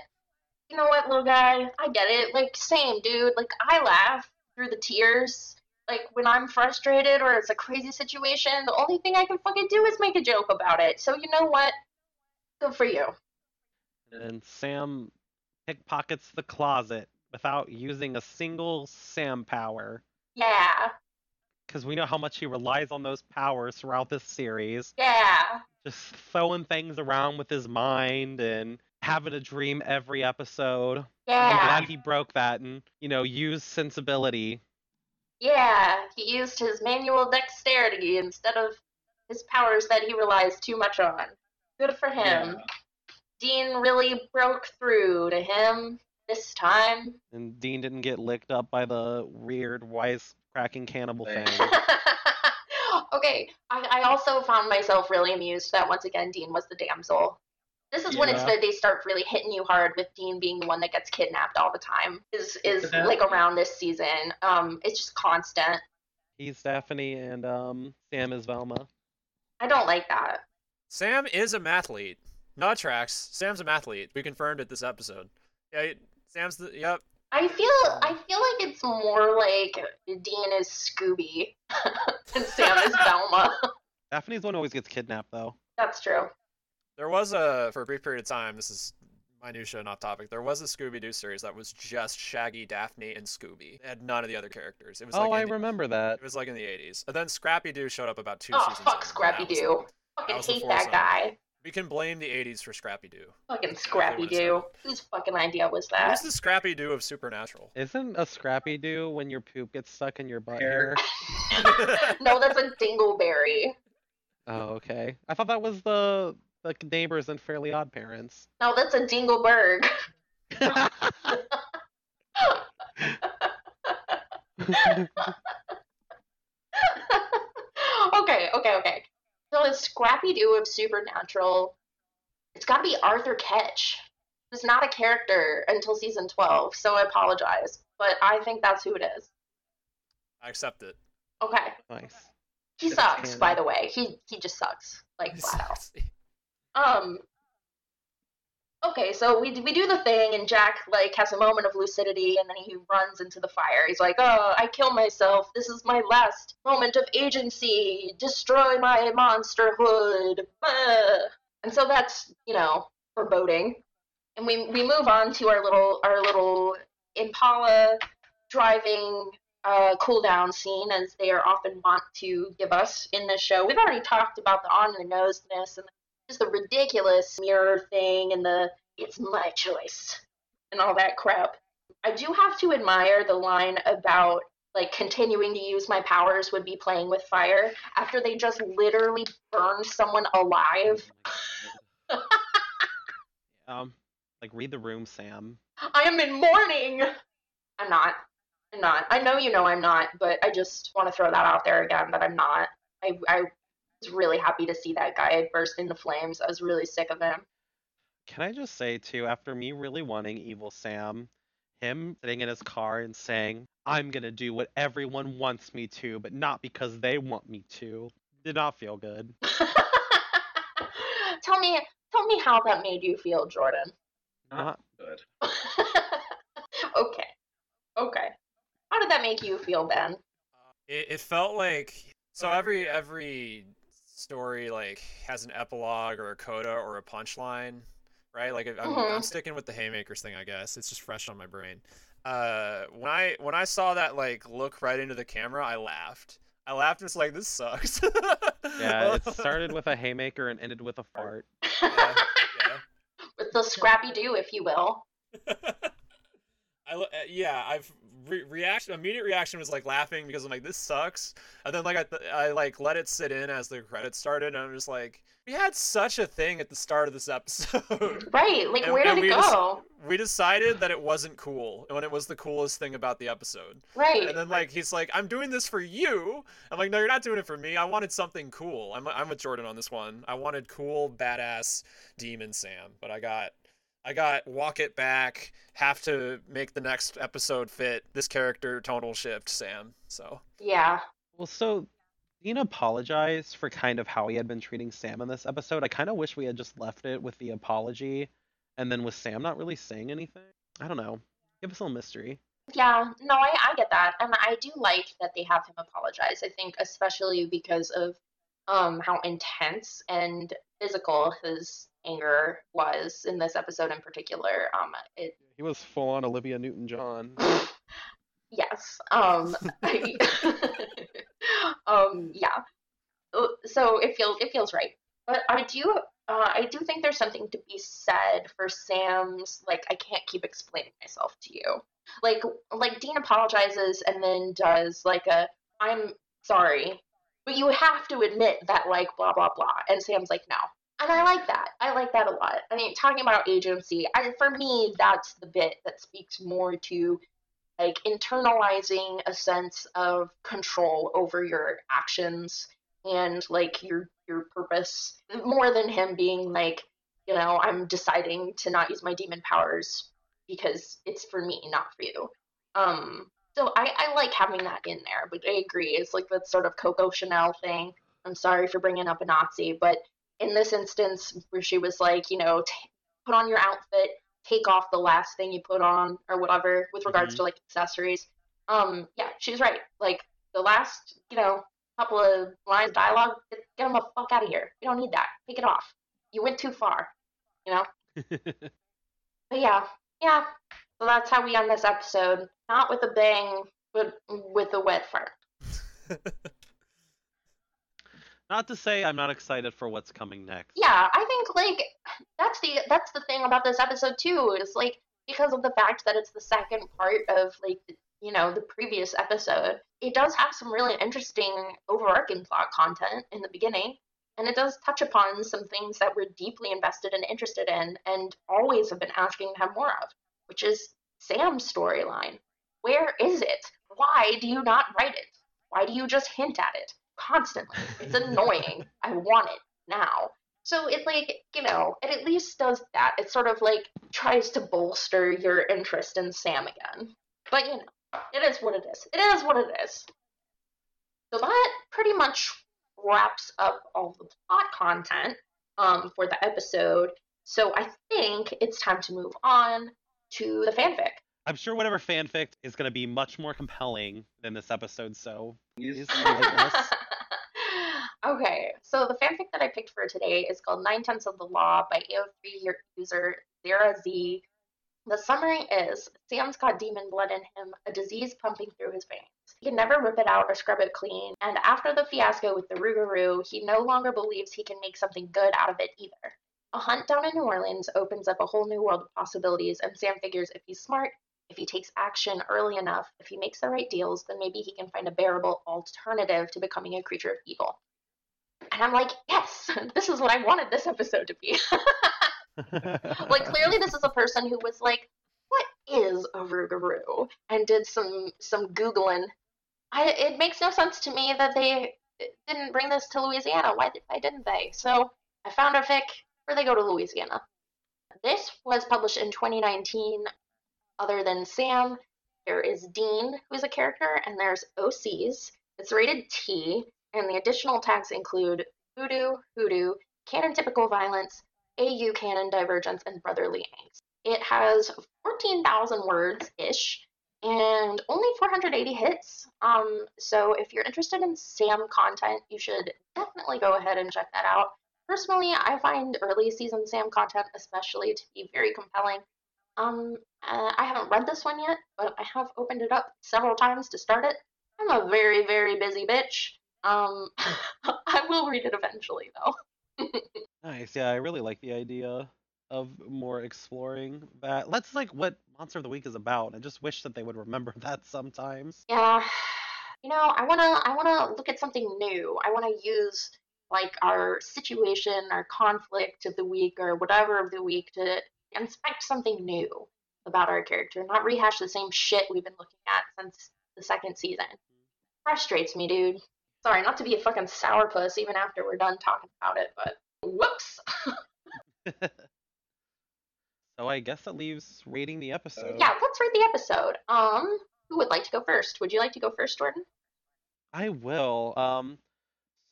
S4: You know what, little guy? I get it. Like same, dude. Like I laugh through the tears. Like when I'm frustrated or it's a crazy situation, the only thing I can fucking do is make a joke about it. So you know what? Good for you.
S5: And Sam pickpockets the closet without using a single Sam power.
S4: Yeah.
S5: Because we know how much he relies on those powers throughout this series.
S4: Yeah.
S5: Just throwing things around with his mind and having a dream every episode. I'm
S4: Yeah.
S5: glad he broke that and, you know, used sensibility.
S4: Yeah. He used his manual dexterity instead of his powers that he relies too much on. Good for him. Dean really broke through to him this time.
S5: And Dean didn't get licked up by the weird wisecracking cannibal thing.
S4: okay, I, I also found myself really amused that once again Dean was the damsel. This is when it's that they start really hitting you hard with Dean being the one that gets kidnapped all the time. Is is
S3: Yeah.
S4: like around this season. Um, it's just constant.
S5: He's Stephanie and um Sam is Velma.
S4: I don't like that.
S6: Sam is a mathlete. Not tracks. Sam's a mathlete. We confirmed it this episode. Yeah, Sam's the. Yep.
S4: I feel I feel like it's more like Dean is Scooby and Sam is Velma.
S5: Daphne's the one who always gets kidnapped though.
S4: That's true.
S6: There was a for a brief period of time. This is minutia, not topic. There was a Scooby Doo series that was just Shaggy, Daphne, and Scooby. It had none of the other characters. It was
S5: Oh,
S6: like
S5: I
S6: in the-
S5: remember that.
S6: It was like in the 80s. And then Scrappy Doo showed up about two
S4: Oh,
S6: seasons. Oh fuck
S4: Scrappy Doo!
S6: the-
S4: Fucking
S6: was the
S4: hate that
S6: one.
S4: guy.
S6: We can blame the 80s for Scrappy Doo.
S4: Fucking Scrappy
S6: what it
S4: Doo. Whose fucking idea was that?
S6: Who's the Scrappy Doo of Supernatural?
S5: Isn't a Scrappy Doo when your poop gets stuck in your butt hair?
S4: no, that's a Dingleberry.
S5: Oh, okay. I thought that was the the neighbors and Fairly Odd Parents.
S4: No, that's a Dinkleberg. okay, okay, okay. So the Scrappy Doo of Supernatural, it's got to be Arthur Ketch, who's not a character until season 12, so I apologize. But I think that's who it is.
S6: I accept it.
S4: Okay.
S5: nice.
S4: He
S5: That's
S4: sucks,
S5: canon.
S4: by the way. He he just sucks. Like flat out. Um. Okay, so we we do the thing, and Jack like has a moment of lucidity, and then he runs into the fire. He's like, "Oh, I kill myself. This is my last moment of agency. Destroy my monsterhood." And so that's you know foreboding, and we we move on to our little our little Impala driving uh, cool down scene as they are often wont to give us in this show. We've already talked about the on your noseness and just the ridiculous mirror thing and the it's my choice and all that crap. I do have to admire the line about like continuing to use my powers would be playing with fire after they just literally burned someone alive.
S5: Um, like read the room, Sam.
S4: I am in mourning. I'm not. I'm not. I know you know I'm not, but I just want to throw that out there again that I'm not. I I was really happy to see that guy burst into flames. I was really sick of him.
S5: Can I just say too, after me really wanting evil Sam, him sitting in his car and saying, "I'm gonna do what everyone wants me to, but not because they want me to," did not feel good.
S4: tell me, tell me how that made you feel, Jordan.
S5: Not
S7: Good.
S4: okay, okay. How did that make you feel, Ben?
S6: Uh, it, it felt like so every every story like has an epilogue or a coda or a punchline, right? Like I'm, I'm
S4: Mhm.
S6: sticking with the haymakers thing, I guess. It's just fresh on my brain. Uh, when I when I saw that like look right into the camera, I laughed. I laughed and it's like this sucks.
S5: yeah. It started with a haymaker and ended with a fart.
S6: yeah, yeah.
S4: With the Scrappy Doo, if you will.
S6: I uh, yeah, I've re- reaction immediate reaction was like laughing because I'm like this sucks, and then like I, th- I like let it sit in as the credits started, and I'm just like we had such a thing at the start of this episode.
S4: Right, like
S6: And-
S4: where did it
S6: we
S4: go?
S6: we decided that it wasn't cool when it was the coolest thing about the episode.
S4: Right.
S6: And then like he's like, I'm doing this for you. I'm like, no, you're not doing it for me. I wanted something cool. I'm I'm with Jordan on this one. I wanted cool, badass demon Sam, but I got I got walk it back, have to make the next episode fit this character tonal shift Sam. So
S4: yeah.
S5: Well, so Dean apologized for kind of how he had been treating Sam in this episode. I kind of wish we had just left it with the apology, and then with Sam not really saying anything. I don't know. Give us a little mystery.
S4: Yeah, no, I, I get that. And I do like that they have him apologize. I think especially because of um how intense and physical his anger was in this episode in particular. Um it
S5: He was full on Olivia Newton John.
S4: yes. Um I, um yeah. Uh, So it feels it feels right. But I do uh, I do think there's something to be said for Sam's like I can't keep explaining myself to you. Like like Dean apologizes and then does like a I'm sorry, but you have to admit that like blah blah blah. And Sam's like no. And I like that. I like that a lot. I mean, talking about agency, I, for me, that's the bit that speaks more to like internalizing a sense of control over your actions and like your your purpose more than him being like you know i'm deciding to not use my demon powers because it's for me not for you um so i i like having that in there but i agree it's like that sort of coco chanel thing i'm sorry for bringing up a nazi but in this instance where she was like you know t- put on your outfit take off the last thing you put on or whatever with regards
S5: Mhm.
S4: to like accessories um yeah she's right like the last you know couple of lines of dialogue get, get them the fuck out of here you don't need that take it off you went too far, you know. But yeah, yeah. So that's how we end this episode. Not with a bang, but with a wet fart.
S5: Not to say I'm not excited for what's coming next.
S4: Yeah, I think like that's the that's the thing about this episode too. Is like because of the fact that it's the second part of like you know the previous episode, it does have some really interesting overarching plot content in the beginning, and it does touch upon some things that we're deeply invested and interested in, and always have been asking to have more of, which is Sam's storyline. Where is it? Why do you not write it? Why do you just hint at it constantly? It's annoying. I want it now. So it like, you know, it at least does that. It sort of like tries to bolster your interest in Sam again. But you know, it is what it is. It is what it is. So that pretty much wraps up all the plot content um, for the episode. So I think it's time to move on to the fanfic.
S5: I'm sure whatever fanfic is going to be much more compelling than this episode, so please enlighten us.
S4: Okay, so the fanfic that I picked for today is called Nine Tenths of the Law by AO3 user Zara Z. The summary is Sam's got demon blood in him, a disease pumping through his veins. He can never rip it out or scrub it clean, and after the fiasco with the Rougarou, he no longer believes he can make something good out of it either. A hunt down in New Orleans opens up a whole new world of possibilities, and Sam figures if he's smart, if he takes action early enough, if he makes the right deals, then maybe he can find a bearable alternative to becoming a creature of evil. And I'm like, yes, this is what I wanted this episode to be. like clearly this is a person who was like, what is a Rougarou? And did some some googling. I, it makes no sense to me that they didn't bring this to Louisiana. Why, why didn't they? So I found a fic where they go to Louisiana. This was published in 2019. Other than Sam, there is Dean, who's a character, and there's OCs. It's rated T, and the additional tags include voodoo, hoodoo, canon typical violence, AU canon divergence, and brotherly angst. It has 14,000 words ish and only 480 hits. Um, so if you're interested in Sam content, you should definitely go ahead and check that out. Personally, I find early season Sam content especially to be very compelling. Um, uh, I haven't read this one yet, but I have opened it up several times to start it. I'm a very, very busy bitch. Um, I will read it eventually, though.
S5: nice. Yeah, I really like the idea of more exploring that. That's like what Monster of the Week is about. I just wish that they would remember that sometimes.
S4: Yeah, you know, I wanna, I wanna look at something new. I wanna use like our situation, our conflict of the week, or whatever of the week to inspect something new about our character, not rehash the same shit we've been looking at since the second season. Frustrates me, dude. Sorry, not to be a fucking sourpuss even after we're done talking about it, but whoops.
S5: so I guess that leaves rating the episode.
S4: yeah, let's rate the episode. Um, who would like to go first? Would you like to go first, Jordan?
S5: I will. Um,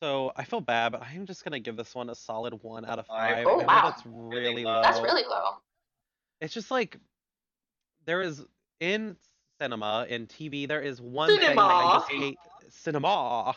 S5: so I feel bad, but I'm just gonna give this one a solid one out of five.
S4: Oh,
S5: I
S4: wow.
S5: that's really low.
S4: That's really low.
S5: It's just like there is in cinema in TV there is one thing that I just hate. Cinema.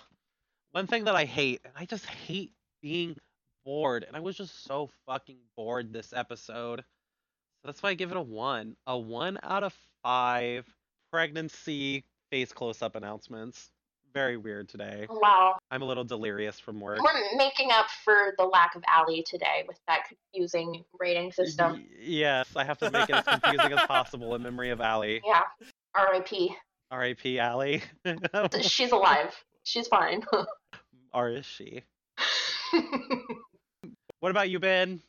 S5: One thing that I hate, and I just hate being bored, and I was just so fucking bored this episode. So that's why I give it a one. A one out of five. Pregnancy face close-up announcements. Very weird today.
S4: Wow.
S5: I'm a little delirious from work.
S4: We're making up for the lack of Allie today with that confusing rating system.
S5: Y- yes, I have to make it as confusing as possible in memory of Allie.
S4: Yeah. R.I.P.
S5: R.I.P. Allie.
S4: She's alive. She's fine.
S5: or is she? What about you, Ben?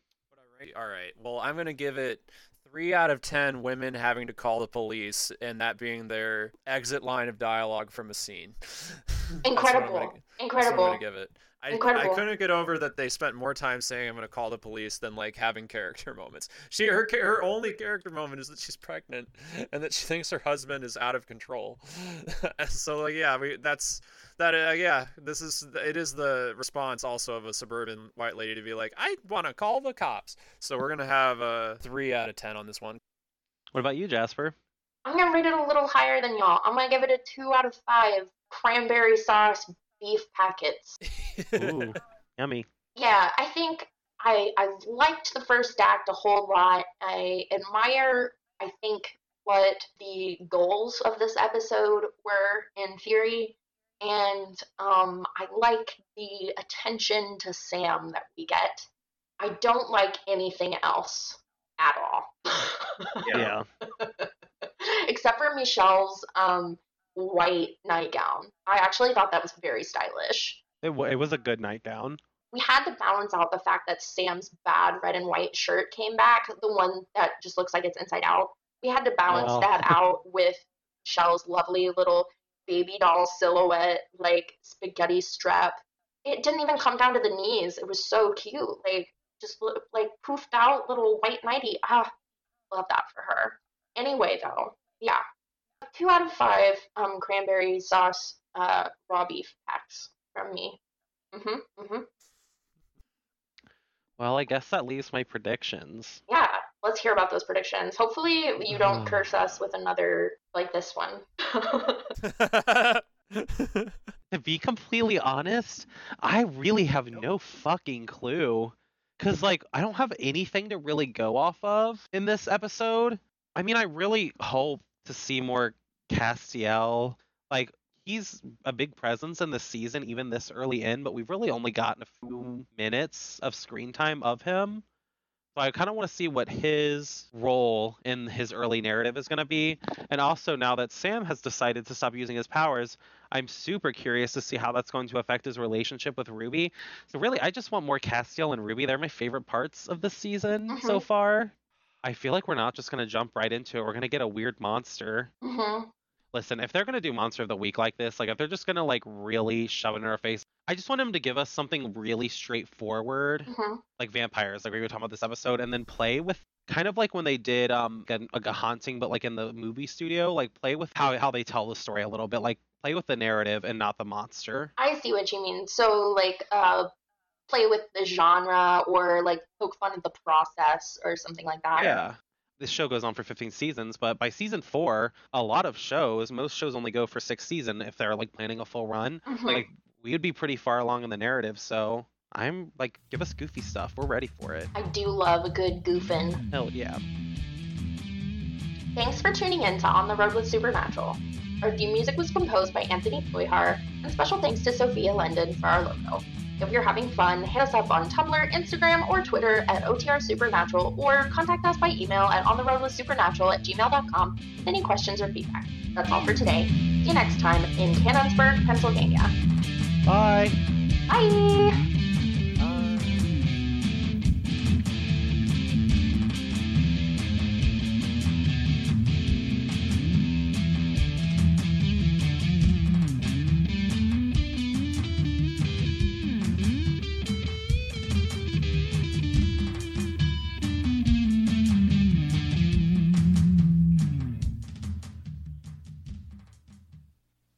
S6: Alright. Well, I'm gonna give it three out of ten women having to call the police, and that being their exit line of dialogue from a scene. That's what I'm
S4: Incredible.
S6: gonna- That's I'm
S4: Incredible.
S6: gonna give it. I, I couldn't get over that they spent more time saying I'm gonna call the police than like having character moments. She her her only character moment is that she's pregnant and that she thinks her husband is out of control. So like yeah, we that's that uh, yeah, this is it is the response also of a suburban white lady to be like I want to call the cops. So we're gonna have a three out of ten on this one.
S5: What about you, Jasper?
S4: I'm gonna rate it a little higher than y'all. I'm gonna give it a two out of five cranberry sauce beef packets.
S5: Ooh, yummy.
S4: Yeah, I think I I liked the first act a whole lot. I admire, I think, what the goals of this episode were in theory, and um, I like the attention to Sam that we get. I don't like anything else at all.
S5: Yeah.
S4: Except for Michelle's um, white nightgown. I actually thought that was very stylish.
S5: It, w- it was a good nightgown.
S4: We had to balance out the fact that Sam's bad red and white shirt came back, the one that just looks like it's inside out. We had to balance
S5: Well.
S4: that out with Shell's lovely little baby doll silhouette, like spaghetti strap. It didn't even come down to the knees. It was so cute. Like, just like poofed out little white nightie. Ah, love that for her. Anyway, though, yeah, two out of five um, cranberry sauce uh, raw beef packs from me. Mhm, mhm.
S5: Well, I guess that leaves my predictions.
S4: Yeah, let's hear about those predictions. Hopefully, you don't
S5: Mm.
S4: curse us with another like this one.
S5: To be completely honest, I really have no fucking clue. Cause like I don't have anything to really go off of in this episode. I mean, I really hope to see more Castiel. Like he's a big presence in the season, even this early in, but we've really only gotten a few minutes of screen time of him. So I kind of want to see what his role in his early narrative is going to be. And also now that Sam has decided to stop using his powers, I'm super curious to see how that's going to affect his relationship with Ruby. So really, I just want more Castiel and Ruby. They're my favorite parts of the season so
S4: Mhm.
S5: far. I feel like we're not just going to jump right into it. We're going to get a weird monster.
S4: hmm
S5: Listen, if they're going to do monster of the week like this, like if they're just going to like really shove it in our face, I just want them to give us something really straightforward
S4: hmm
S5: like vampires, like we were talking about this episode, and then play with kind of like when they did um a, a haunting, but like in the movie studio, like play with how how they tell the story a little bit, like play with the narrative and not the monster.
S4: I see what you mean. So like, uh, play with the genre or like poke fun at the process or something like that.
S5: Yeah. This show goes on for 15 seasons, but by season four, a lot of shows, most shows only go for six season if they're like planning a full run.
S4: Mhm.
S5: Like we would be pretty far along in the narrative, so I'm like, give us goofy stuff. We're ready for it.
S4: I do love a good goofing.
S5: Hell yeah.
S4: Thanks for tuning in to On the Road with Supernatural. Our theme music was composed by Anthony Toyhar, and special thanks to Sophia Linden for our logo. If you're having fun, hit us up on Tumblr, Instagram, or Twitter at OTR Supernatural, or contact us by email at ontheroadwithsupernatural at gmail.com with any questions or feedback. That's all for today. See you next time in Canonsburg, Pennsylvania.
S5: Bye.
S4: Bye!